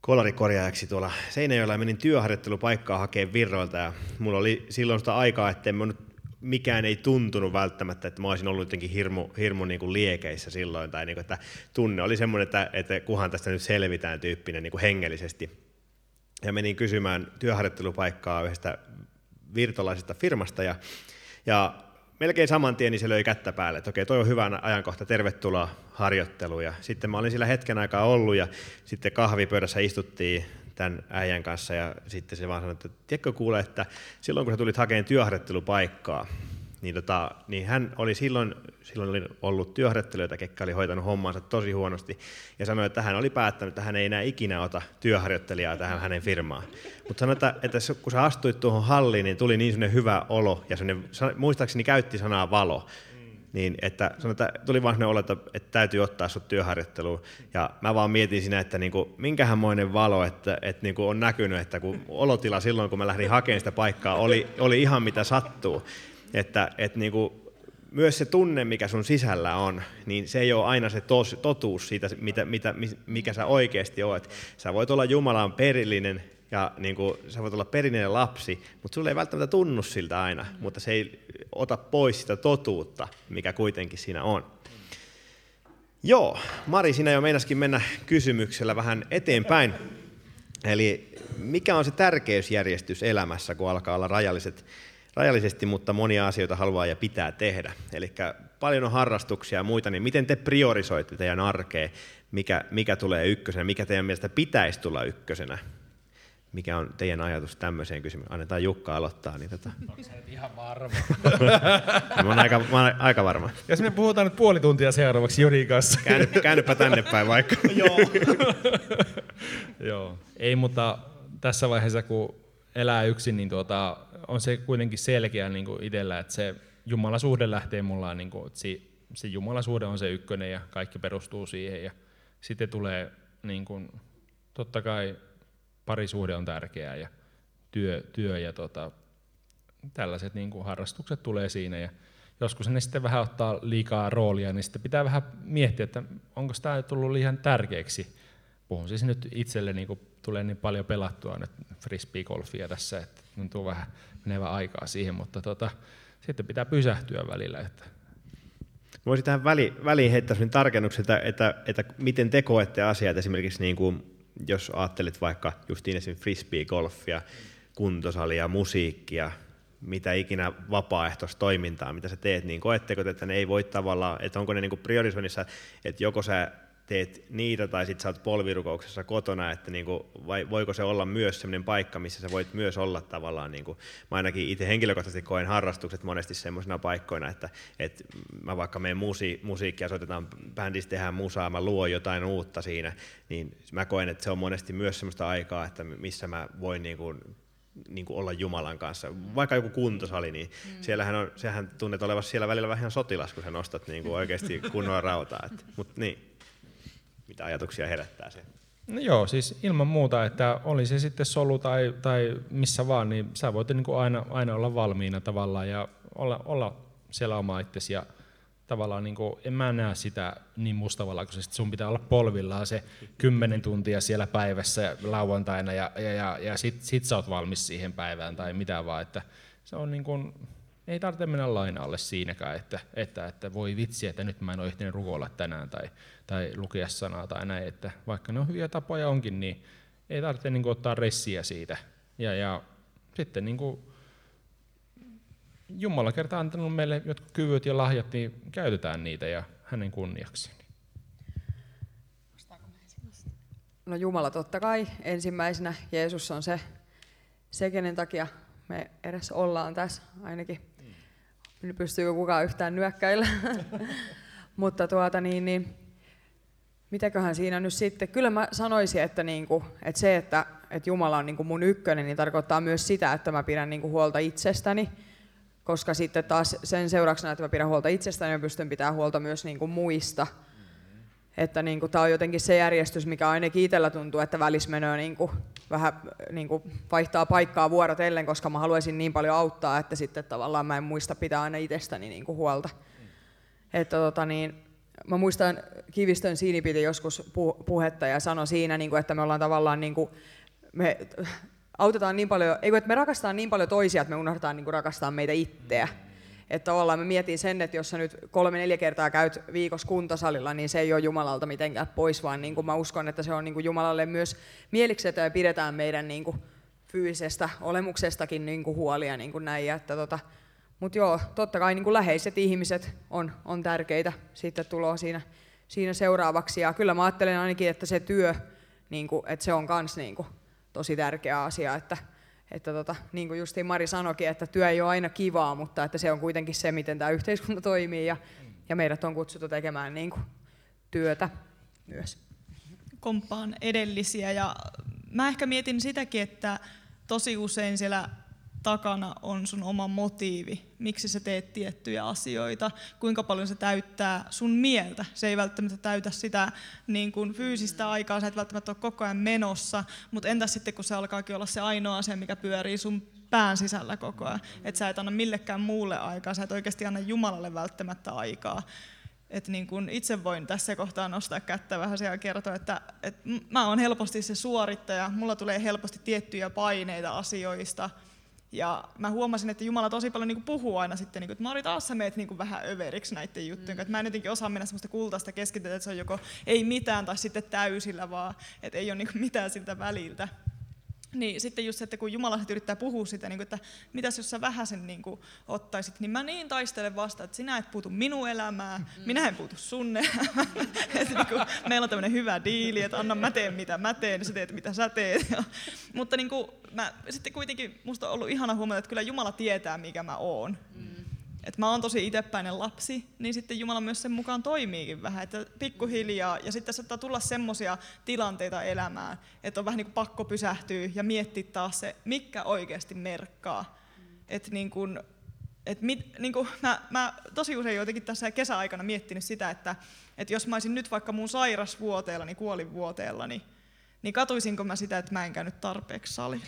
kolarikorjaajaksi tuolla Seinäjoella ja menin työharjoittelupaikkaa hakemaan virroilta ja mulla oli silloin sitä aikaa, että nyt mikään ei tuntunut välttämättä, että mä olisin ollut jotenkin hirmu, hirmu niin kuin liekeissä silloin, tai niin kuin, että tunne oli semmoinen, että, että kuhan tästä nyt selvitään tyyppinen niin kuin hengellisesti. Ja menin kysymään työharjoittelupaikkaa yhdestä virtolaisesta firmasta, ja, ja melkein saman tien niin se löi kättä päälle, että okei, toi on hyvä ajankohta, tervetuloa harjoitteluun. Ja sitten mä olin sillä hetken aikaa ollut, ja sitten kahvipöydässä istuttiin tämän äijän kanssa ja sitten se vaan sanoi, että tiedätkö kuule, että silloin kun sä tulit hakemaan työharjoittelupaikkaa, niin, tota, niin hän oli silloin, silloin oli ollut työharjoittelijoita, ketkä oli hoitanut hommansa tosi huonosti, ja sanoi, että hän oli päättänyt, että hän ei enää ikinä ota työharjoittelijaa tähän hänen firmaan. Mutta sanoi, että, että kun sä astuit tuohon halliin, niin tuli niin hyvä olo, ja muistaakseni käytti sanaa valo, niin että, sanotaan, että tuli vaan sellainen olo, että, että täytyy ottaa sut työharjoitteluun. Ja mä vaan mietin siinä, että niin kuin, minkähänmoinen valo, että, että niin kuin on näkynyt, että kun olotila silloin, kun mä lähdin hakemaan sitä paikkaa, oli, oli ihan mitä sattuu. Että, että niin kuin, myös se tunne, mikä sun sisällä on, niin se ei ole aina se tos, totuus siitä, mitä, mitä, mikä sä oikeasti olet. Sä voit olla Jumalan perillinen ja niin kuin, sä voit olla perillinen lapsi, mutta sulle ei välttämättä tunnu siltä aina, mutta se ei ota pois sitä totuutta, mikä kuitenkin siinä on. Joo, Mari, sinä jo meinaskin mennä kysymyksellä vähän eteenpäin. Eli mikä on se tärkeysjärjestys elämässä, kun alkaa olla rajalliset, rajallisesti, mutta monia asioita haluaa ja pitää tehdä. Eli paljon on harrastuksia ja muita, niin miten te priorisoitte teidän arkea, mikä, mikä tulee ykkösenä, mikä teidän mielestä pitäisi tulla ykkösenä mikä on teidän ajatus tämmöiseen kysymykseen? Annetaan Jukka aloittaa. Niin tota... Onko ihan varma? mä oon aika, mä oon aika varma. Jos me puhutaan nyt puoli tuntia seuraavaksi Juri kanssa. Käänny, käännypä tänne päin vaikka. Joo. Joo. Ei, mutta tässä vaiheessa kun elää yksin, niin tuota, on se kuitenkin selkeä niin kuin itsellä, että se jumalasuhde lähtee mulla, niin kuin, että se, se jumalasuhde on se ykkönen ja kaikki perustuu siihen. Ja sitten tulee niin kuin, totta kai parisuhde on tärkeää ja työ, työ ja tota, tällaiset niin kuin harrastukset tulee siinä. Ja joskus ne sitten vähän ottaa liikaa roolia, niin sitten pitää vähän miettiä, että onko tämä tullut liian tärkeäksi. Puhun siis nyt itselle, niin kuin tulee niin paljon pelattua nyt frisbee-golfia tässä, että tuntuu vähän menevä aikaa siihen, mutta tota, sitten pitää pysähtyä välillä. Että Voisin tähän väliin, väliin heittää tarkennuksen, että, että, että miten te koette asiat esimerkiksi niin kuin jos ajattelet vaikka justiin esim. frisbee-golfia, kuntosalia, musiikkia, mitä ikinä vapaaehtoistoimintaa, mitä sä teet, niin koetteko, että ne ei voi tavallaan, että onko ne niin priorisoinnissa, että joko sä teet niitä tai sitten sä oot polvirukouksessa kotona, että niinku, vai voiko se olla myös sellainen paikka, missä sä voit myös olla tavallaan, niinku, mä ainakin itse henkilökohtaisesti koen harrastukset monesti semmoisina paikkoina, että et mä vaikka menen musi, musiikkia, soitetaan bändissä, tehdään musaa, mä luon jotain uutta siinä, niin mä koen, että se on monesti myös semmoista aikaa, että missä mä voin niinku, niin kuin olla Jumalan kanssa. Vaikka joku kuntosali, niin mm. siellähän on, sehän tunnet olevasi siellä välillä vähän sotilas, kun sä nostat niin kuin oikeasti kunnolla rautaa. Mutta niin mitä ajatuksia herättää se? No joo, siis ilman muuta, että oli se sitten solu tai, tai missä vaan, niin sä voit niin kuin aina, aina olla valmiina tavallaan ja olla, olla siellä oma itsesi ja tavallaan niin kuin, en mä näe sitä niin mustavalkoisesti, sun pitää olla polvillaan se kymmenen tuntia siellä päivässä lauantaina ja, ja, ja, ja sit, sit sä oot valmis siihen päivään tai mitä vaan, että se on niin kuin, ei tarvitse mennä lainaalle siinäkään, että, että, että voi vitsi, että nyt mä en ole ehtinyt rukoilla tänään tai, tai lukea sanaa tai näin, että vaikka ne on hyviä tapoja onkin, niin ei tarvitse niin kuin, ottaa ressiä siitä. Ja, ja sitten niin kuin, Jumala kertaa antanut meille jotkut kyvyt ja lahjat, niin käytetään niitä ja hänen kunniaksi. No Jumala totta kai ensimmäisenä. Jeesus on se, se kenen takia me edes ollaan tässä ainakin pystyykö kukaan yhtään nyökkäillä. Mutta tuota niin, niin, mitäköhän siinä nyt sitten, kyllä mä sanoisin, että, niinku, että se, että, että Jumala on niinku mun ykkönen, niin tarkoittaa myös sitä, että mä pidän niinku huolta itsestäni, koska sitten taas sen seurauksena, että mä pidän huolta itsestäni, mä pystyn pitämään huolta myös niinku muista. Että niin kuin, tämä on jotenkin se järjestys, mikä ainakin itsellä tuntuu, että välissä menee niin kuin, vähän niin kuin, vaihtaa paikkaa vuorotellen, koska mä haluaisin niin paljon auttaa, että sitten tavallaan mä en muista pitää aina itsestäni niin kuin, huolta. Mm. Että, tota, niin, mä muistan Kivistön Siini piti joskus puhetta ja sanoi siinä, niin kuin, että me ollaan tavallaan niin kuin, me autetaan niin paljon, ei, että me rakastetaan niin paljon toisia, että me unohdetaan niin kuin, rakastaa meitä itseä. Mm että ollaan, mä mietin sen, että jos sä nyt kolme-neljä kertaa käyt viikossa kuntosalilla, niin se ei ole Jumalalta mitenkään pois, vaan niin kuin mä uskon, että se on niin kuin Jumalalle myös mieliksetä ja pidetään meidän niin kuin fyysisestä olemuksestakin niin kuin huolia niin kuin näin. Että tota, mutta joo, totta kai niin kuin läheiset ihmiset on, on tärkeitä sitten tuloa siinä, siinä seuraavaksi. Ja kyllä mä ajattelen ainakin, että se työ, niin kuin, että se on myös niin tosi tärkeä asia, että, että tota, niin kuin justiin Mari sanoikin, että työ ei ole aina kivaa, mutta että se on kuitenkin se, miten tämä yhteiskunta toimii ja, ja meidät on kutsuttu tekemään niin kuin työtä myös. Komppaan edellisiä ja mä ehkä mietin sitäkin, että tosi usein siellä takana on sun oma motiivi, miksi sä teet tiettyjä asioita, kuinka paljon se täyttää sun mieltä. Se ei välttämättä täytä sitä niin kuin fyysistä aikaa, sä et välttämättä ole koko ajan menossa, mutta entäs sitten kun se alkaakin olla se ainoa asia, mikä pyörii sun pään sisällä koko ajan, että sä et anna millekään muulle aikaa, sä et oikeasti anna Jumalalle välttämättä aikaa. Et niin kun itse voin tässä kohtaa nostaa kättä vähän ja kertoa, että, että mä oon helposti se suorittaja, mulla tulee helposti tiettyjä paineita asioista, ja mä huomasin, että Jumala tosi paljon niin puhuu aina sitten, niin että Mari taas sä meet niin vähän överiksi näiden juttujen, mm. että mä en jotenkin osaa mennä semmoista kultaista keskitytä, että se on joko ei mitään tai sitten täysillä vaan, että ei ole niin mitään siltä väliltä. Niin sitten just se, että kun Jumala yrittää puhua sitä, niin kuin, että mitäs jos sä vähän sen niin kuin, ottaisit, niin mä niin taistelen vasta, että sinä et puutu minun elämään, mm. minä en puutu sun elämään. että, niin kuin, meillä on tämmöinen hyvä diili, että anna mä teen mitä mä teen, sä teet mitä sä teet. Mutta niin kuin, mä, sitten kuitenkin musta on ollut ihana huomata, että kyllä Jumala tietää, mikä mä oon. Että mä oon tosi itsepäinen lapsi, niin sitten Jumala myös sen mukaan toimiikin vähän, että pikkuhiljaa, ja sitten saattaa tulla semmoisia tilanteita elämään, että on vähän niin kuin pakko pysähtyä ja miettiä taas se, mikä oikeasti merkkaa. Että niin kuin, et mit, niin kuin mä, mä tosi usein jotenkin tässä kesäaikana miettinyt sitä, että, että jos mä olisin nyt vaikka mun sairasvuoteella, niin kuolinvuoteella, niin, niin katuisinko mä sitä, että mä en käynyt tarpeeksi salilla.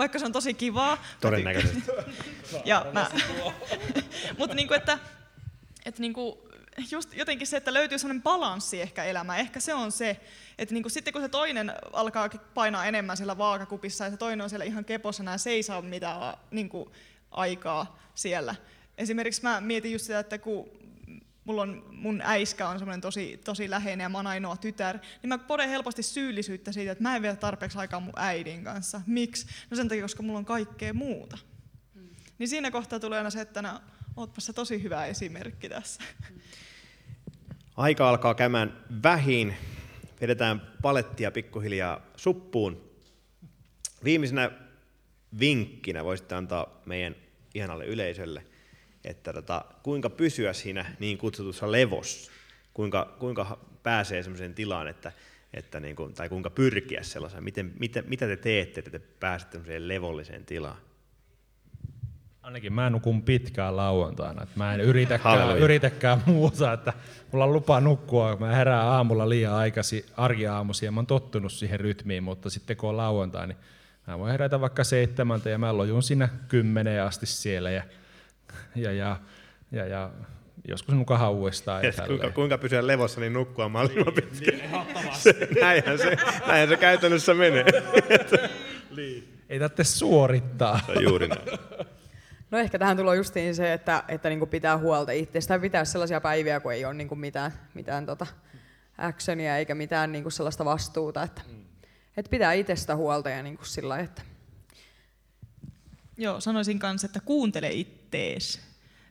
Vaikka se on tosi kivaa. Todennäköisesti. ja mä, mutta niinku, että, että niinku, just jotenkin se, että löytyy sellainen balanssi ehkä elämään. Ehkä se on se, että niinku sitten kun se toinen alkaa painaa enemmän siellä vaakakupissa ja se toinen on siellä ihan keposena ja se ei saa mitään niinku, aikaa siellä. Esimerkiksi mä mietin just sitä, että kun mulla on, mun äiskä on semmoinen tosi, tosi läheinen ja mä oon ainoa tytär, niin mä poden helposti syyllisyyttä siitä, että mä en vielä tarpeeksi aikaa mun äidin kanssa. Miksi? No sen takia, koska mulla on kaikkea muuta. Niin siinä kohtaa tulee aina se, että no, ootpa se tosi hyvä esimerkki tässä. Aika alkaa käymään vähin. Vedetään palettia pikkuhiljaa suppuun. Viimeisenä vinkkinä voisitte antaa meidän ihanalle yleisölle, että tota, kuinka pysyä siinä niin kutsutussa levossa, kuinka, kuinka pääsee sellaiseen tilaan, että, että niin kuin, tai kuinka pyrkiä sellaiseen, miten, mitä, mitä te teette, että te pääsette sellaiseen levolliseen tilaan. Ainakin mä nukun pitkään lauantaina. Että mä en yritäkään, Halleluja. yritäkään muuta, että mulla on lupa nukkua. Mä herään aamulla liian aikaisin arkiaamuisin ja mä oon tottunut siihen rytmiin, mutta sitten kun on lauantai, niin mä voin herätä vaikka seitsemältä ja mä lojun siinä kymmeneen asti siellä ja, ja, ja, ja, ja joskus nukahan uudestaan. Ja kuinka, kuinka pysyä levossa, niin nukkua mahdollisimman pitkään. Se, näinhän, se, näinhän se käytännössä menee. Ei tarvitse suorittaa. Se on juuri näin. No ehkä tähän tulee justiin se, että, että niinku pitää huolta itsestään, pitää sellaisia päiviä, kun ei ole niinku mitään, mitään tota actionia eikä mitään niinku sellaista vastuuta. Että, että pitää itsestä huolta ja niinku sillä lailla, että Joo, sanoisin kanssa, että kuuntele ittees.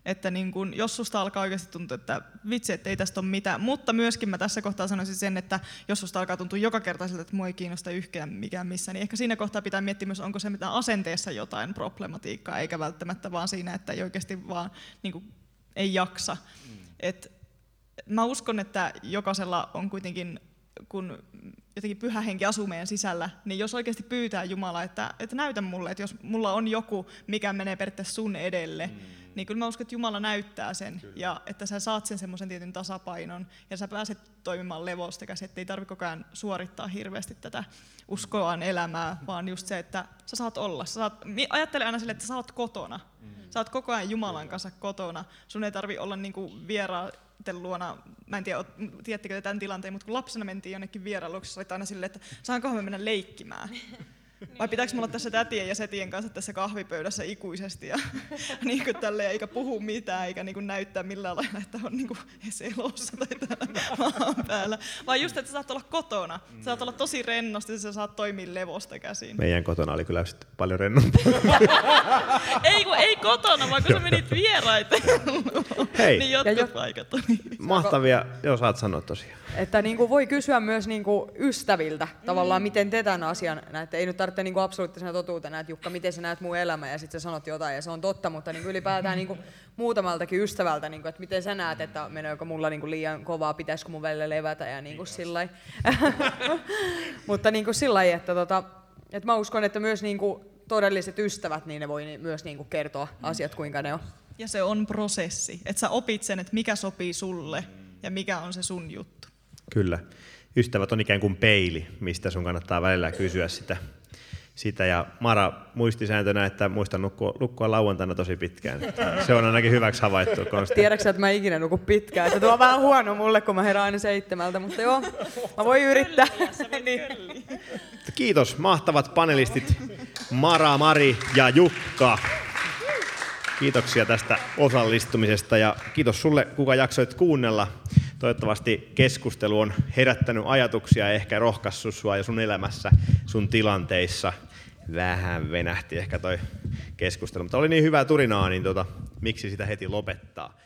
Että niin kun, jos susta alkaa oikeasti tuntua, että vitsi, että ei tästä ole mitään. Mutta myöskin mä tässä kohtaa sanoisin sen, että jos susta alkaa tuntua joka kerta siltä, että mua ei kiinnosta yhtään mikään missä, niin ehkä siinä kohtaa pitää miettiä myös, onko se mitään asenteessa jotain problematiikkaa, eikä välttämättä vaan siinä, että ei oikeasti vaan niin kun, ei jaksa. Mm. Et, mä uskon, että jokaisella on kuitenkin, kun jotenkin pyhä henki asuu meidän sisällä, niin jos oikeasti pyytää Jumalaa, että, että näytä mulle, että jos mulla on joku, mikä menee periaatteessa sun edelle, mm. niin kyllä mä uskon, että Jumala näyttää sen kyllä. ja että sä saat sen semmoisen tietyn tasapainon ja sä pääset toimimaan levosta käsin, että ei tarvitse koko ajan suorittaa hirveästi tätä uskoaan elämää, vaan just se, että sä saat olla. Sä saat, ajattele aina sille, että sä oot kotona. Sä oot koko ajan Jumalan kanssa kotona. Sun ei tarvi olla niinku vieraiden luona, mä en tiedä, tiedättekö te tämän tilanteen, mutta kun lapsena mentiin jonnekin vierailuksi, olit aina silleen, että saankohan me mennä leikkimään. Vai pitääkö mulla olla tässä tätien ja setien kanssa tässä kahvipöydässä ikuisesti ja niin kuin tälleen, eikä puhu mitään eikä niin kuin näyttää millään lailla, että on niin kuin elossa tai täällä maan päällä. Vai just, että sä saat olla kotona. Sä saat olla tosi rennosti ja sä saat toimia levosta käsin. Meidän kotona oli kyllä sitten paljon rennompaa. Ei kun ei kotona, vaan kun sä menit vieraiden Hei. niin Ja jotkut jo- paikat on niin. Mahtavia, joo saat sanoa tosiaan. Että niinku voi kysyä myös niinku ystäviltä tavallaan, miten te tämän asian näette. Ei nyt tarvitse niinku absoluuttisena totuutena, että Jukka, miten sä näet mun elämä ja sitten sä sanot jotain ja se on totta, mutta niinku ylipäätään niinku muutamaltakin ystävältä, niinku, että miten sä näet, että meneekö mulla niinku liian kovaa, pitäisikö mun välillä levätä ja niinku sillä Mutta niinku sillä lailla, että tota, et mä uskon, että myös niinku todelliset ystävät, niin ne voi ni- myös niinku kertoa asiat, kuinka ne on. Ja se on prosessi, että sä opit sen, että mikä sopii sulle ja mikä on se sun juttu. Kyllä. Ystävät on ikään kuin peili, mistä sun kannattaa välillä kysyä sitä. Sitä. Ja Mara muistisääntönä, että muista nukkua, nukkua lauantaina tosi pitkään. Se on ainakin hyväksi havaittu konsti. Tiedätkö sä, että mä ikinä nuku pitkään? Että tuo on vähän huono mulle, kun mä herään aina seitsemältä, mutta joo, mä voin yrittää. niin. Kiitos mahtavat panelistit Mara, Mari ja Jukka. Kiitoksia tästä osallistumisesta ja kiitos sulle, kuka jaksoit kuunnella. Toivottavasti keskustelu on herättänyt ajatuksia ja ehkä rohkaissut sua ja sun elämässä, sun tilanteissa. Vähän venähti ehkä toi keskustelu, mutta oli niin hyvää turinaa, niin tota, miksi sitä heti lopettaa.